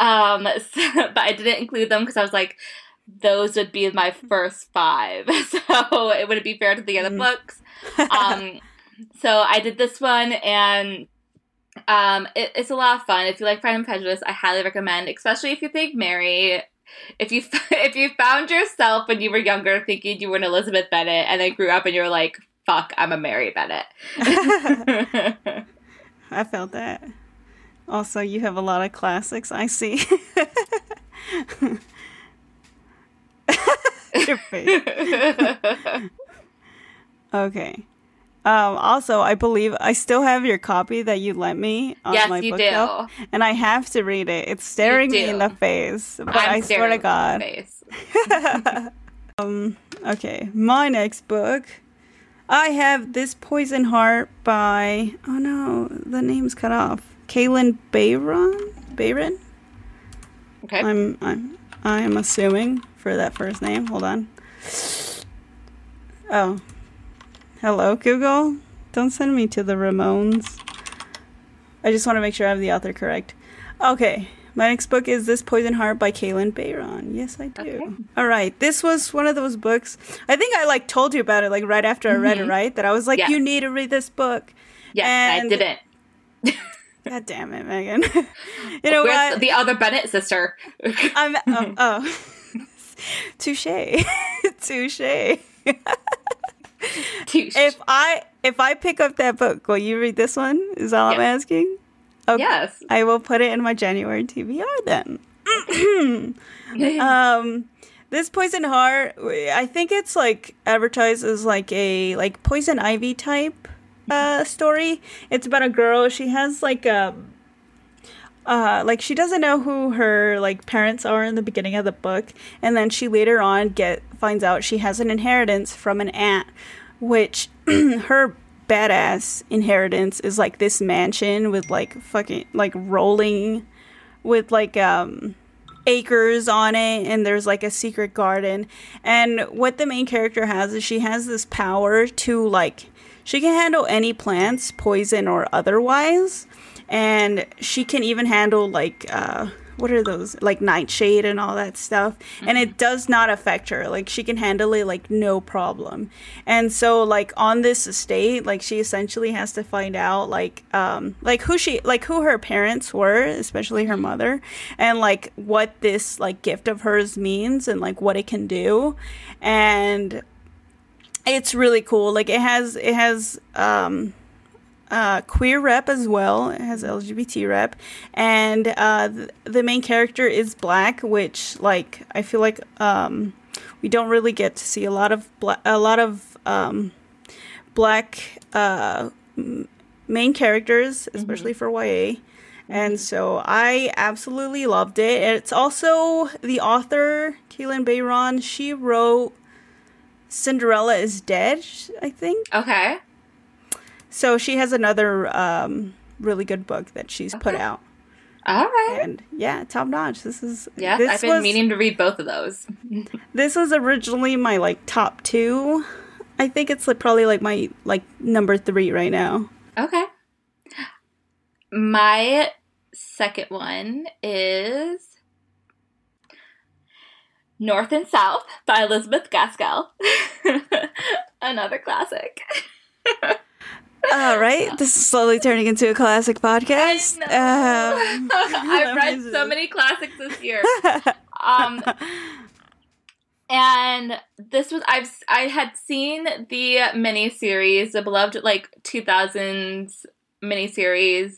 Um, so- but I didn't include them because I was like, those would be my first five, so it wouldn't be fair to the other Mm. books. Um, so I did this one, and um, it, it's a lot of fun. If you like Pride and Prejudice, I highly recommend, especially if you think Mary. If you if you found yourself when you were younger thinking you were an Elizabeth Bennet, and then grew up and you're like, "Fuck, I'm a Mary Bennet." I felt that. Also, you have a lot of classics. I see. Your face. Okay. Um, also, I believe I still have your copy that you lent me on yes, my you bookshelf, do. and I have to read it. It's staring me in the face, but I'm I swear to God. in the face. um. Okay, my next book. I have this Poison Heart by oh no, the name's cut off. Kalynn Bayron. Bayron. Okay. I'm I'm I'm assuming for that first name. Hold on. Oh. Hello, Google. Don't send me to the Ramones. I just want to make sure I have the author correct. Okay. My next book is This Poison Heart by Kalynn Bayron. Yes, I do. Okay. All right. This was one of those books. I think I like told you about it like right after I read it, Mhm. right? That I was like, you need to read this book. Yes, and- I didn't. God damn it, Megan. you know Where's what? the other Bennet sister? I'm oh, oh. touche, touche. If I if I pick up that book, will you read this one? Is all I'm asking. Okay. Yes. I will put it in my January TBR then. um, this Poison Heart, I think it's like advertised as like a like Poison Ivy type uh story. It's about a girl. She has like a uh like she doesn't know who her like parents are in the beginning of the book and then she later on get finds out she has an inheritance from an aunt which her badass inheritance is like this mansion with like fucking like rolling with like um acres on it and there's like a secret garden. And what the main character has is she has this power to like she can handle any plants poison or otherwise and she can even handle like uh what are those? Like nightshade and all that stuff. And it does not affect her. Like she can handle it like no problem. And so like on this estate like she essentially has to find out like um like who she like who her parents were especially her mother and like what this like gift of hers means and like what it can do. And it's really cool. Like it has it has um uh, queer rep as well. It has LGBT rep, and uh, th- the main character is black, which like I feel like um, we don't really get to see a lot of bla- a lot of um, black uh, m- main characters, especially for YA. And so I absolutely loved it. It's also the author, Kalynn Bayron, she wrote Cinderella is Dead, I think. Okay. So she has another um, really good book that she's put out, All right. and yeah, top notch. This is Yeah, This I've been was meaning to read both of those. this was originally my like top two. I think it's like probably like my like number three right now. Okay. My second one is North and South by Elizabeth Gaskell. Another classic. All right, this is slowly turning into a classic podcast. I um, I've read so many classics this year. Um, and this was I've I had seen the miniseries, the beloved like 2000s miniseries.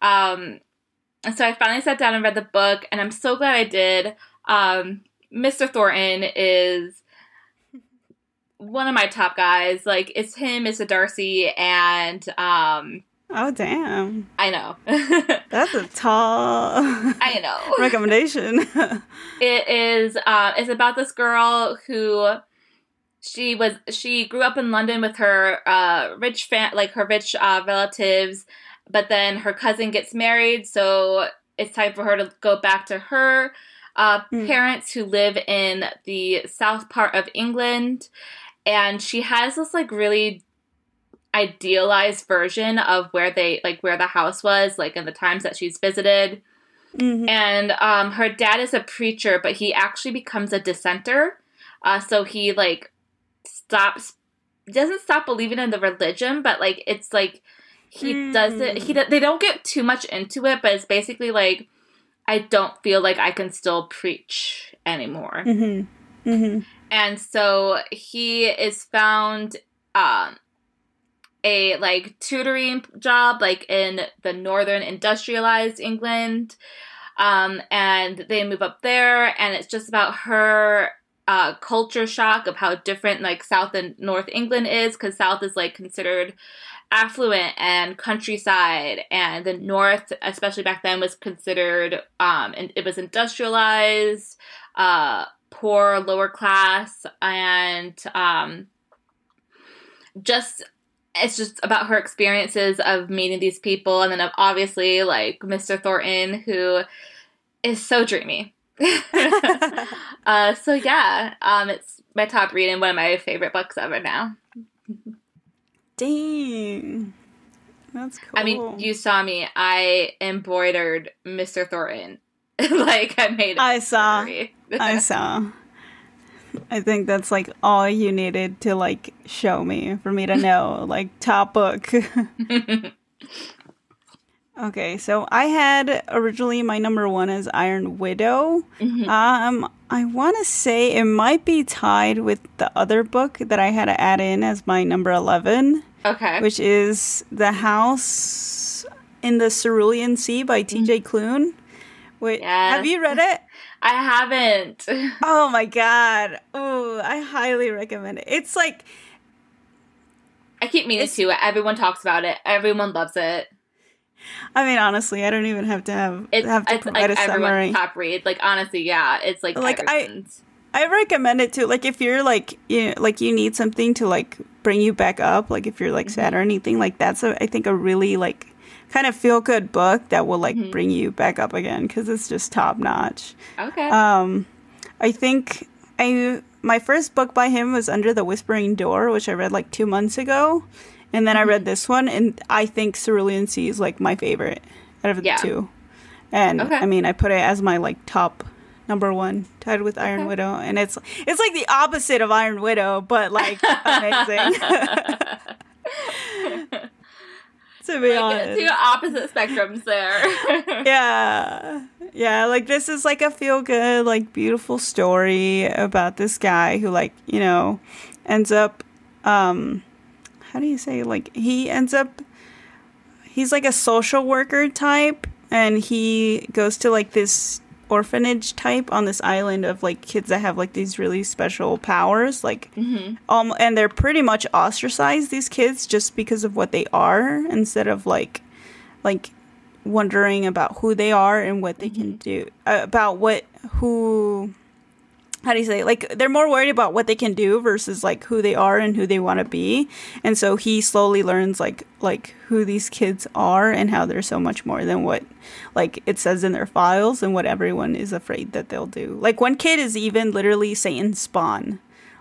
Um, and so I finally sat down and read the book, and I'm so glad I did. Um, Mr. Thornton is one of my top guys. Like it's him, it's a Darcy, and um, oh damn, I know, that's a tall I know. recommendation. It is uh, it's about this girl who she was she grew up in London with her uh, rich fan like her rich uh, relatives, but then her cousin gets married, so it's time for her to go back to her uh, Mm. parents who live in the south part of England, and she has this like really idealized version of where they like where the house was like in the times that she's visited Mhm. and um, her dad is a preacher, but he actually becomes a dissenter. Uh, so he like stops, doesn't stop believing in the religion, but like it's like he doesn't He do- they don't get too much into it, but it's basically like I don't feel like I can still preach anymore. Mhm. Mhm. And so he is found um a like tutoring job like in the northern industrialized England. Um and they move up there and it's just about her uh culture shock of how different like South and North England is cuz South is like considered affluent and countryside and the north especially back then was considered um and it was industrialized uh poor lower class and um just it's just about her experiences of meeting these people and then of obviously like Mr. Thornton who is so dreamy. uh so yeah, um it's my top read and one of my favorite books ever now. Dang, that's cool. I mean, you saw me. I embroidered Mr. Thornton. like I made it. I saw. I saw. I think that's like all you needed to like show me for me to know like top book. okay, so I had originally my number one as Iron Widow. Mhm. Um, I want to say it might be tied with the other book that I had to add in as my number eleven, Okay. which is The House in the Cerulean Sea by T.J. Klune. Wait, Yes. have you read it? I haven't. Oh my god! Oh, I highly recommend it. It's like I keep meaning to. Everyone talks about it. Everyone loves it. I mean, honestly, I don't even have to have It's, have to it's provide like a summary. top read. Like honestly, yeah, it's like Like, I- everyone's. I recommend it too. Like if you're like you know, like you need something to like bring you back up. Like if you're like mm-hmm. sad or anything, like that's a I think a really like kind of feel good book that will like Mhm. bring you back up again because it's just top notch. okay. Um, I think I my first book by him was Under the Whispering Door, which I read like two months ago, and then I read this one, and I think Cerulean Sea is like my favorite out of the two. And Okay. I mean, I put it as my like top number one, tied with Iron Okay. Widow, and it's it's like the opposite of Iron Widow, but like amazing. to be like, honest, two opposite spectrums there. yeah yeah like this is like a feel good like beautiful story about this guy who like you know ends up um how do you say like he ends up he's like a social worker type and he goes to like this orphanage type on this island of like kids that have like these really special powers like hmm um and they're pretty much ostracized these kids just because of what they are instead of like like wondering about who they are and what they can do uh, about what who how do you say like they're more worried about what they can do versus like who they are and who they want to be. And so he slowly learns like like who these kids are and how they're so much more than what like it says in their files and what everyone is afraid that they'll do. Like one kid is even literally satan's spawn.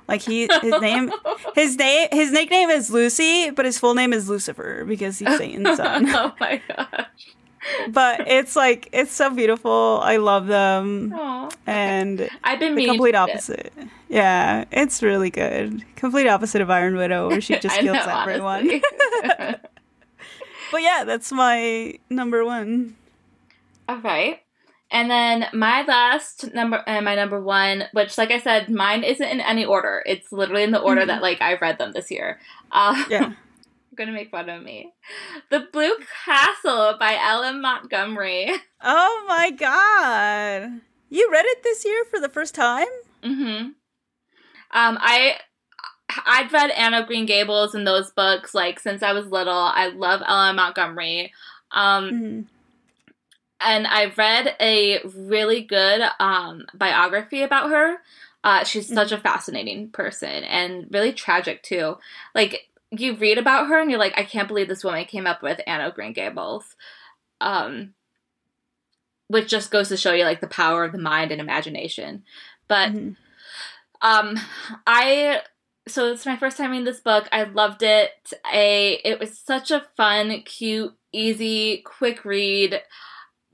Like he his name his name his nickname is lucy but his full name is lucifer because he's satan's oh son. oh my gosh. But it's like it's so beautiful i love them Aw. and I've been the complete read it. opposite. Yeah, it's really good. Complete opposite of Iron Widow, where she just kills know, everyone. But yeah, that's my number one. All right. And then my last number and my number one, which like I said, mine isn't in any order. It's literally in the order Mhm. that like I read them this year. Uh, Yeah. Gonna make fun of me. The Blue Castle by L.M. Montgomery. oh my god, you read it this year for the first time? Mm-hmm. Um, I I'd read Anne of Green Gables and those books like since I was little. I love L.M. Montgomery. Um, Mhm. and I read a really good um, biography about her. Uh, she's such a fascinating person and really tragic too. Like you read about her and you're like, I can't believe this woman came up with Anne of Green Gables. Um, which just goes to show you like the power of the mind and imagination. But Mhm. um, I so it's my first time reading this book. I loved it. A it was such a fun, cute, easy, quick read,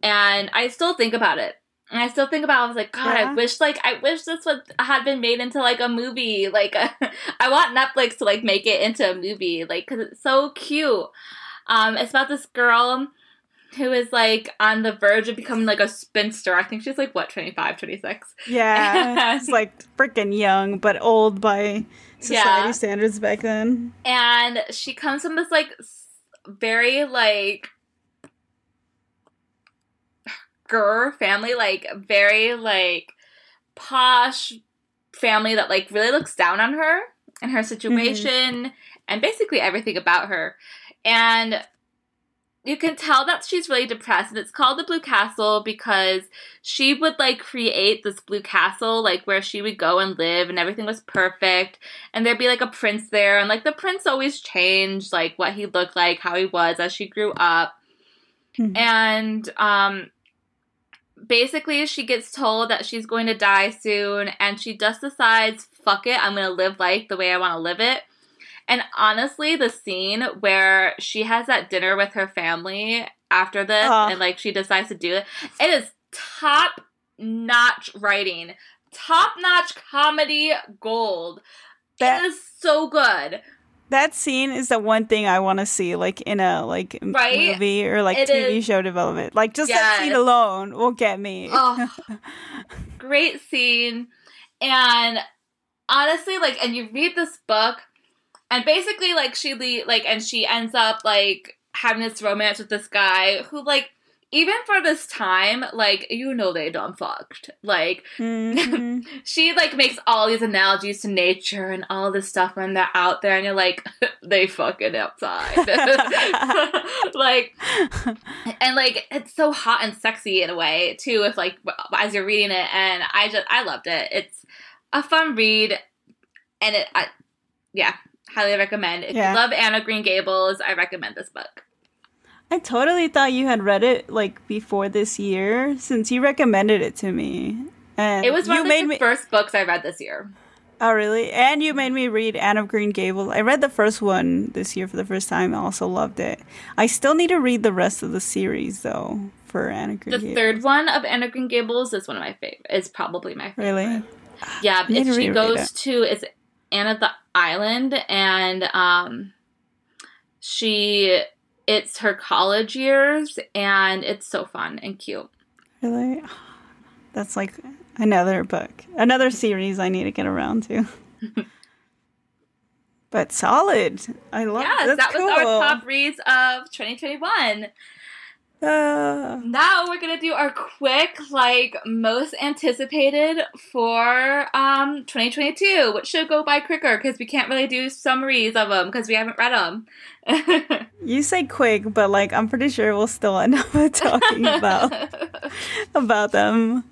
and I still think about it. And I still think about. It. I was like, God, Yeah. I wish like I wish this would had been made into like a movie. Like I want Netflix to like make it into a movie, like because it's so cute. Um, it's about this girl who is like on the verge of becoming like a spinster. I think she's like what 25, 26. Yeah, it's like freaking young, but old by society Yeah. standards back then. and she comes from this like very like gur family like very like posh family that like really looks down on her and her situation and basically everything about her. And you can tell that she's really depressed and it's called the blue castle because she would like create this blue castle like where she would go and live and everything was perfect. And there'd be like a prince there and like the prince always changed like what he looked like how he was as she grew up. Mhm. and um basically she gets told that she's going to die soon and she just decides fuck it i'm gonna live life the way i want to live it. And honestly the scene where she has that dinner with her family after this Aw. and like she decides to do it it is top notch writing. Top notch comedy gold. That it is so good that scene is the one thing I want to see, like in a like Right? movie or like It TV is- show development. Like just that scene alone will get me. Oh, great scene. And honestly, like, and you read this book, and basically, like, she le- like, and she ends up like having this romance with this guy who like even for this time, like you know they done fucked. Like hmm she like makes all these analogies to nature and all this stuff when they're out there and you're like they fucking outside. like and like it's so hot and sexy in a way too if like as you're reading it and I just I loved it. It's a fun read and it I, yeah, highly recommend. If Yeah. you love Anne of Green Gables, I recommend this book. I totally thought you had read it like before this year, since you recommended it to me. And It was one you of the me. first books I read this year. Oh, really? And you made me read Anne of Green Gables. I read the first one this year for the first time. I also loved it. I still need to read the rest of the series though for Anne of Green Gables. The Gables. third one of Anne of Green Gables is one of my favorite. Is probably my favorite. Really? Yeah, if she goes it. to it's Anne of the Island, and um, she it's her college years, and it's so fun and cute. Really? That's like another book, another series I need to get around to. but solid. I love. yes, that's that was cool. our top reads of 2021. Now we're gonna do our quick, like most anticipated for um 2022, which should go by quicker because we can't really do summaries of them because we haven't read them. you say quick, but like I'm pretty sure we'll still end up talking about about them.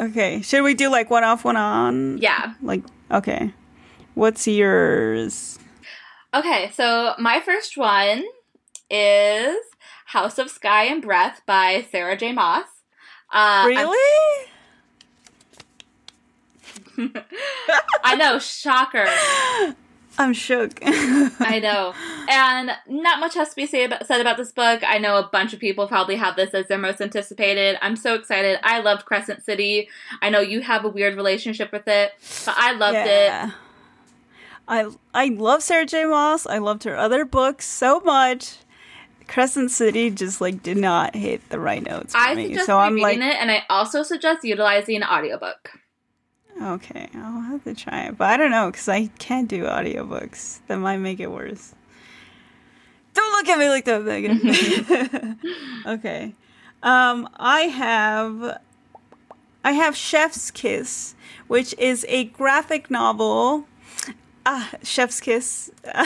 Okay, should we do like one off, one on? yeah. Like okay, what's yours? Okay, so my first one is House of Sky and Breath by Sarah J. Maas. Uh, really? I know, shocker. I'm shook. I know. And not much has to be say about, said about this book. I know a bunch of people probably have this as their most anticipated. I'm so excited. I loved Crescent City. I know you have a weird relationship with it, but I loved it. I I love Sarah J. Maas. I loved her other books so much. Crescent City just like did not hit the right notes for I me. suggest So I'm like, it, and I also suggest utilizing an audiobook. okay, I'll have to try it, but I don't know because I can't do audiobooks. That might make it worse. Don't look at me like that, Megan. okay, um, I have I have Chef's Kiss, which is a graphic novel. Ah, Chef's Kiss. um,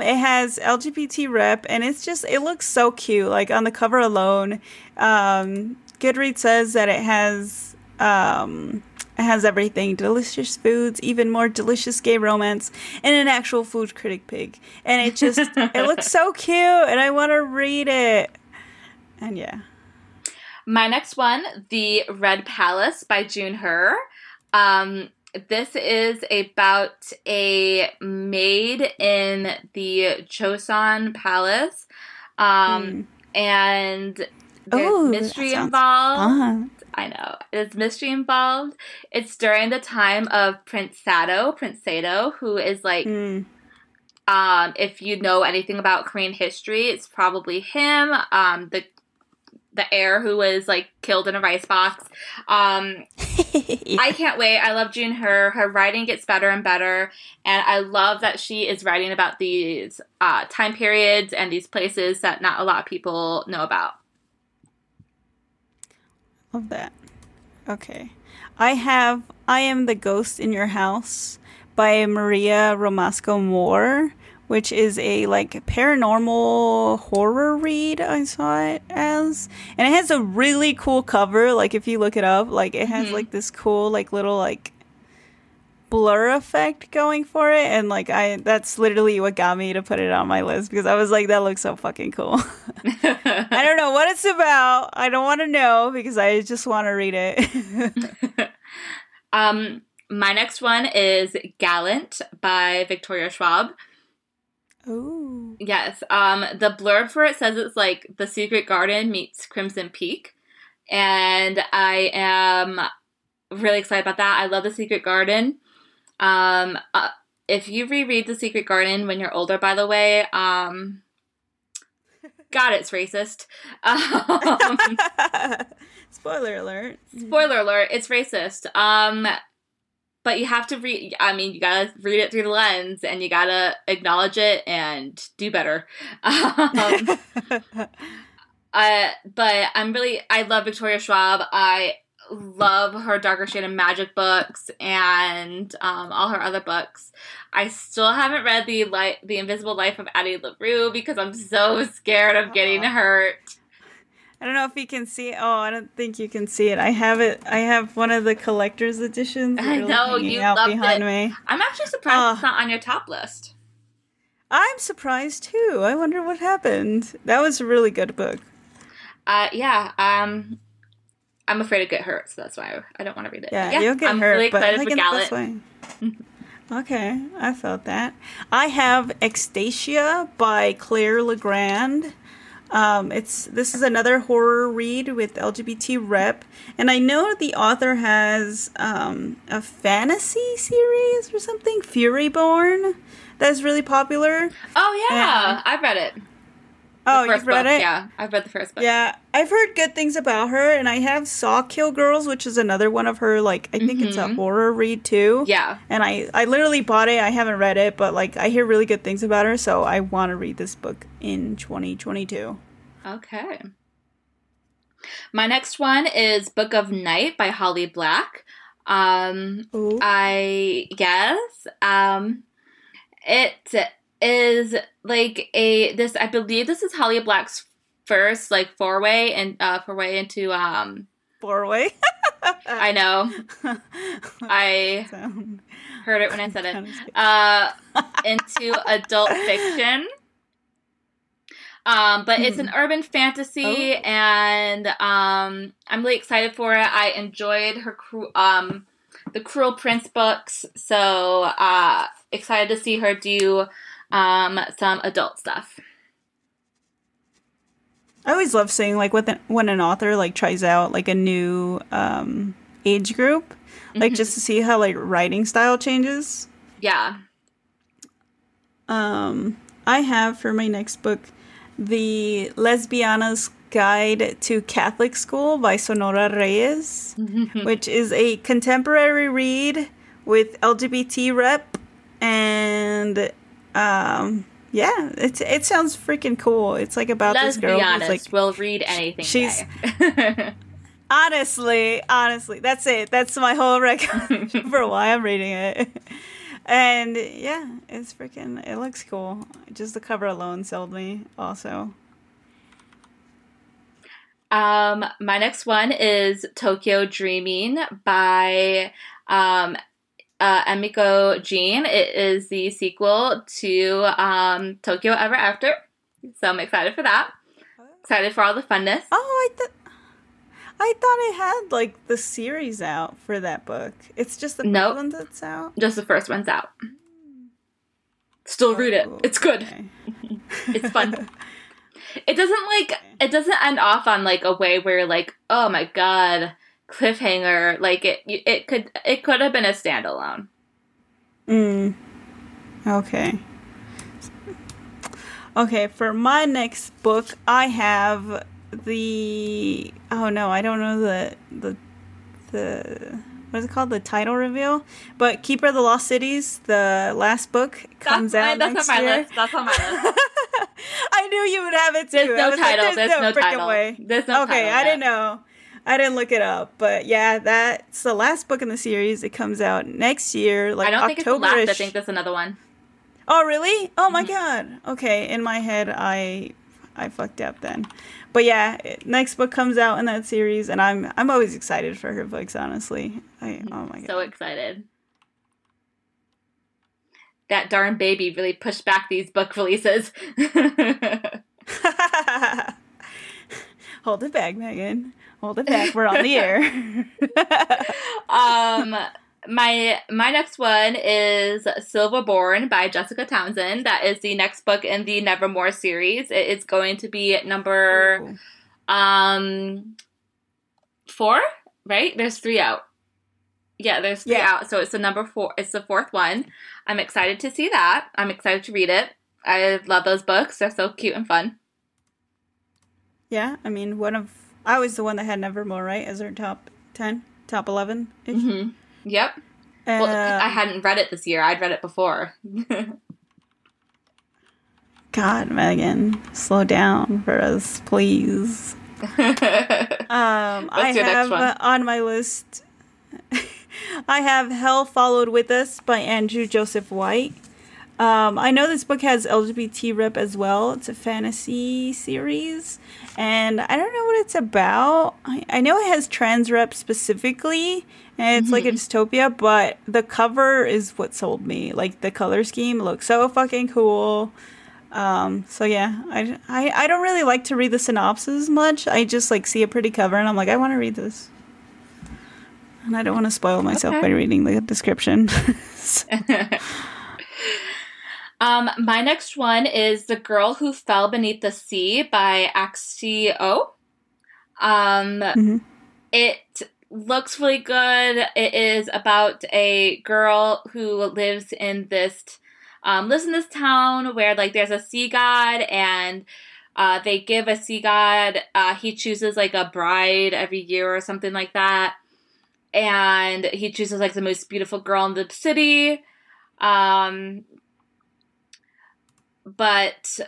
it has LGBT rep, and it's just it looks so cute. Like on the cover alone, um, Goodreads says that it has um, it has everything: delicious foods, even more delicious gay romance, and an actual food critic pig. And it just it looks so cute, and I want to read it. And yeah, My next one, The Red Palace by June Hur. Um, this is about a maid in the Choson Palace. Um, and there's Ooh, mystery involved. fun. I know. There's mystery involved. It's during the time of Prince Sado, Prince Sado, who is like Mm. um, if you know anything about Korean history, it's probably him. Um, the the heir who was like killed in a rice box. Um, I can't wait. I love June Hur. Her writing gets better and better, and I love that she is writing about these uh, time periods and these places that not a lot of people know about. Love that. Okay. I have I Am the Ghost in Your House by Maria Romasco Moore, which is a like paranormal horror read I saw it as. And it has a really cool cover, like if you look it up, like it has Mhm. like this cool like little like blur effect going for it and like I that's literally what got me to put it on my list because I was like that looks so fucking cool. I don't know what it's about. I don't want to know because I just want to read it. um, my next one is Gallant by Victoria Schwab. Ooh. Yes. Um, the blurb for it says it's like The Secret Garden meets Crimson Peak. And I am really excited about that. I love The Secret Garden. Um, uh, if you reread The Secret Garden when you're older, by the way, um, God, it's racist. Um, Spoiler alert. spoiler alert, it's racist. Um, but you have to read. I mean, you gotta read it through the lens, and you gotta acknowledge it and do better. Um, uh, but I'm really, I love Victoria Schwab. I love her Darker Shade of Magic books and um, all her other books. I still haven't read the light, the Invisible Life of Addie LaRue because I'm so scared of getting hurt. I don't know if you can see. It. Oh, I don't think you can see it. I have it. I have one of the collector's editions. I know, you out loved behind it. me. I'm actually surprised it's not on your top list. I'm surprised too. I wonder what happened. That was a really good book. Uh, yeah. Um, I'm afraid to get hurt, so that's why I don't want to read it. Yeah, But you'll get I'm hurt, really but excited like for in the Gallet. way. okay, I felt that. I have Extasia by Claire Legrand. Um, it's this is another horror read with LGBT rep, and I know the author has um, a fantasy series or something, Furyborn, that's really popular. Oh yeah, Yeah. I've read it. Oh, you've read book, it? Yeah, I've read the first book. Yeah, I've heard good things about her, and I have Sawkill Girls, which is another one of her. Like, I think it's a Mhm. horror read too. Yeah. And I, I literally bought it. I haven't read it, but like, I hear really good things about her, so I want to read this book in 2022. Okay. My next one is Book of Night by Holly Black. Um, Ooh. I guess um, it is like a this. I believe this is Holly Black's first like foray and uh, foray into um. Four way. I know I heard it when I said it. uh, into adult fiction. Um, but it's an urban fantasy, Oh. and um, I'm really excited for it. I enjoyed her cru- um, the Cruel Prince books, so uh, excited to see her do um, some adult stuff. I always love seeing like when, when an author like tries out like a new um, age group, like Mhm. just to see how like writing style changes. Yeah. Um, I have for my next book the Lesbiana's Guide to Catholic School by Sonora Reyes, which is a contemporary read with LGBT rep and um yeah, it's it sounds freaking cool. It's like about Let's this girl be honest. like we'll read anything. she's- honestly, honestly, that's it. That's my whole recommendation for why I'm reading it. And yeah, it's freaking it looks cool. Just the cover alone sold me also. Um, my next one is Tokyo Dreaming by um, uh, Emiko Jean. It is the sequel to um, Tokyo Ever After. So I'm excited for that. Excited for all the funness. Oh, I thought I thought it had like the series out for that book. It's just the Nope. first one that's out. Just the first one's out. Still read it. Oh, It's good. okay. It's fun. It doesn't like it doesn't end off on like a way where you're like, oh my god, cliffhanger. Like it it could it could have been a standalone. Mm. Okay. Okay, for my next book, I have the oh no, I don't know the the the what is it called? The title reveal. But Keeper of the Lost Cities, the last book, comes that's out my, next that's on my year. list. That's on my list. I knew you would have it too. There's no was like, title. There's no freaking title. way. There's no okay, title I didn't know. I didn't look it up, but yeah, that's the last book in the series. It comes out next year, like I don't think it's the last. I think that's another one. Oh, really? Oh my Mhm. god. Okay, in my head, I I fucked up then. But yeah, next book comes out in that series, and I'm I'm always excited for her books. Honestly, I oh my god, So excited. That darn baby really pushed back these book releases. Hold it back, Megan. Hold it back. We're on the air. um my my next one is Silverborn by Jessica Townsend. That is the next book in the Nevermoor series. It is going to be number Ooh. um four, right? There's three out. Yeah, there's three Yeah. out. So it's the number four. It's the fourth one. I'm excited to see that. I'm excited to read it. I love those books. They're so cute and fun. Yeah, I mean, one of I was the one that had Nevermoor, right, as her top ten, top eleven. hmm Yep. Well, Uh, I hadn't read it this year. I'd read it before. God, Megan, slow down for us, please. Um, I have uh, on my list. I have Hell Followed with Us by Andrew Joseph White. Um, I know this book has LGBT rep as well. It's a fantasy series, and I don't know what it's about. I, I know it has trans rep specifically, and it's like a dystopia, but the cover is what sold me. Like the color scheme looks so fucking cool. Um, so yeah, I, I, I don't really like to read the synopsis much. I just like see a pretty cover and I'm like, I want to read this. And I don't want to spoil myself Okay. by reading the description. um, my next one is The Girl Who Fell Beneath the Sea by Axio. Um, Mhm. It looks really good. It is about a girl who lives in this um, lives in this town where like there's a sea god and uh, they give a sea god uh, he chooses like a bride every year or something like that and he chooses like the most beautiful girl in the city um, but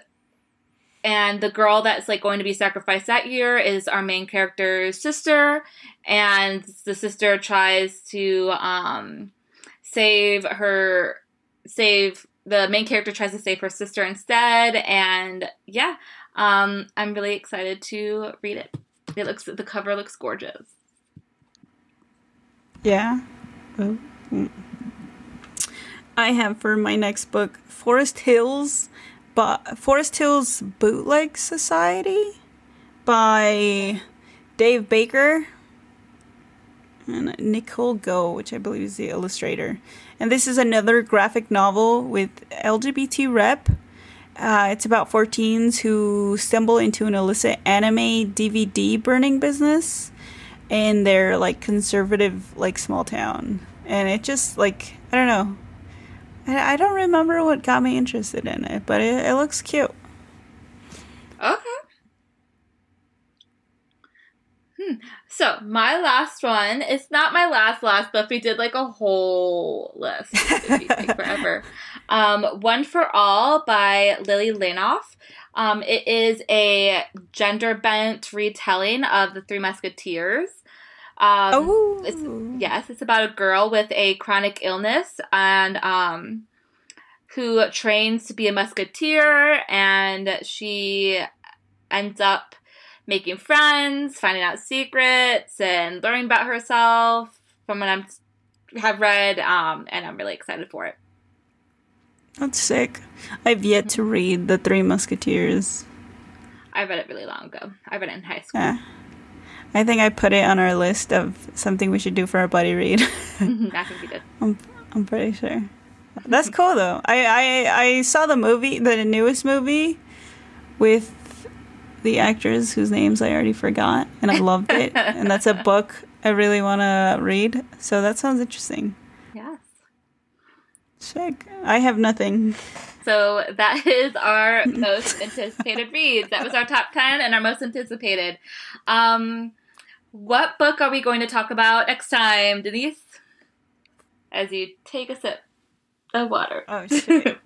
and the girl that's like going to be sacrificed that year is our main character's sister and the sister tries to um save her save the main character tries to save her sister instead and yeah um i'm really excited to read it it looks the cover looks gorgeous yeah. Oh, mm. I have for my next book Forest Hills, but Forest Hills Bootleg Society by Dave Baker and Nicole Goux, which I believe is the illustrator. And this is another graphic novel with LGBT rep. Uh, it's about 14s who stumble into an illicit anime DVD burning business in their like conservative like small town and it just like i don't know i, I don't remember what got me interested in it but it, it looks cute Okay. Hmm. So my last one, it's not my last last, but we did like a whole list. Forever. Um, One for All by Lillie Lainoff. Um, it is a gender bent retelling of the Three Musketeers. Um, oh it's, yes, it's about a girl with a chronic illness and um, who trains to be a musketeer, and she ends up making friends, finding out secrets, and learning about herself. From what I'm have read, um, and I'm really excited for it. that's sick i've yet to read the three musketeers I read it really long ago. I read it in high school. yeah i think i put it on our list of something we should do for our buddy read I think we did. I'm, I'm pretty sure that's cool though I, I i saw the movie the newest movie with the actors whose names i already forgot and i loved it and that's a book i really want to read so that sounds interesting Yes. sick i have nothing So that is our most anticipated reads. That was our top 10 and our most anticipated. Um, what book are we going to talk about next time, Dennise? As you take a sip of water. oh shit um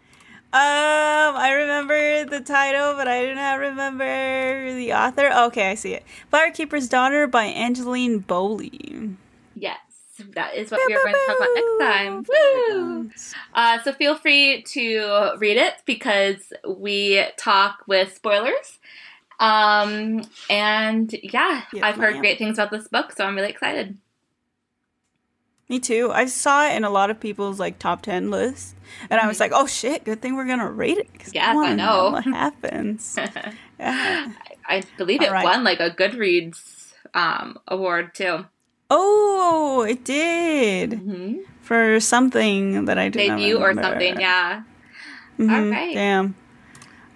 i remember the title but i do not remember the author okay i see it firekeeper's daughter by angeline Boulley yes, that is what we are going to talk about next time. Woo! Uh, so feel free to read it because we talk with spoilers. Um, and yeah, Yes, I've heard great things about this book, so I'm really excited. Me too. I saw it in a lot of people's like top ten list, and I was like, "Oh shit! Good thing we're gonna rate it." 'cause Yes, I wanna know. what happens. Yeah. I believe it right. won like a Goodreads um, award too. Oh, it did hmm for something that I did not Debut or something, yeah. Mhm, All right. Damn.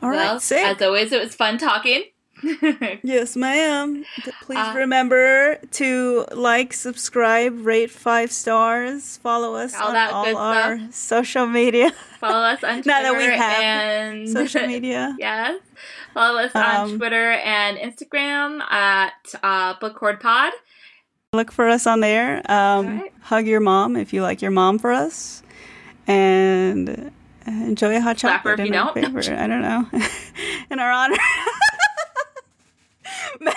All right, well, sick. as always, it was fun talking. yes, ma'am. Please Uh, remember to like, subscribe, rate five stars, follow us All on all our social media. Follow us on Twitter Now that we have and social media. yes. Follow us on Um, Twitter and Instagram at uh, Book Hoard Pod. Look for us on there. Um, Right. Hug your mom if you like your mom for us, and Uh, enjoy a hot chocolate if in you our don't. favor. I don't know. in our honor.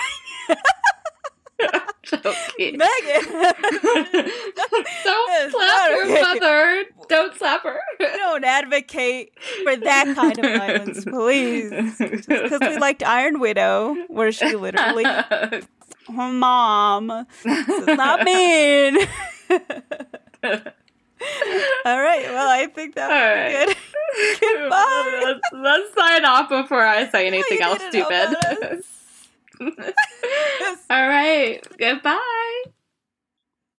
Joking. Megan. Don't It's slap your okay. mother. Don't slap her. don't advocate for that kind of violence, please. Because we liked Iron Widow, where she literally, her mom, does not mean. All right. Well, I think that All was right. good. Goodbye. let's, let's sign off before I say anything else didn't know about stupid. All right. Goodbye.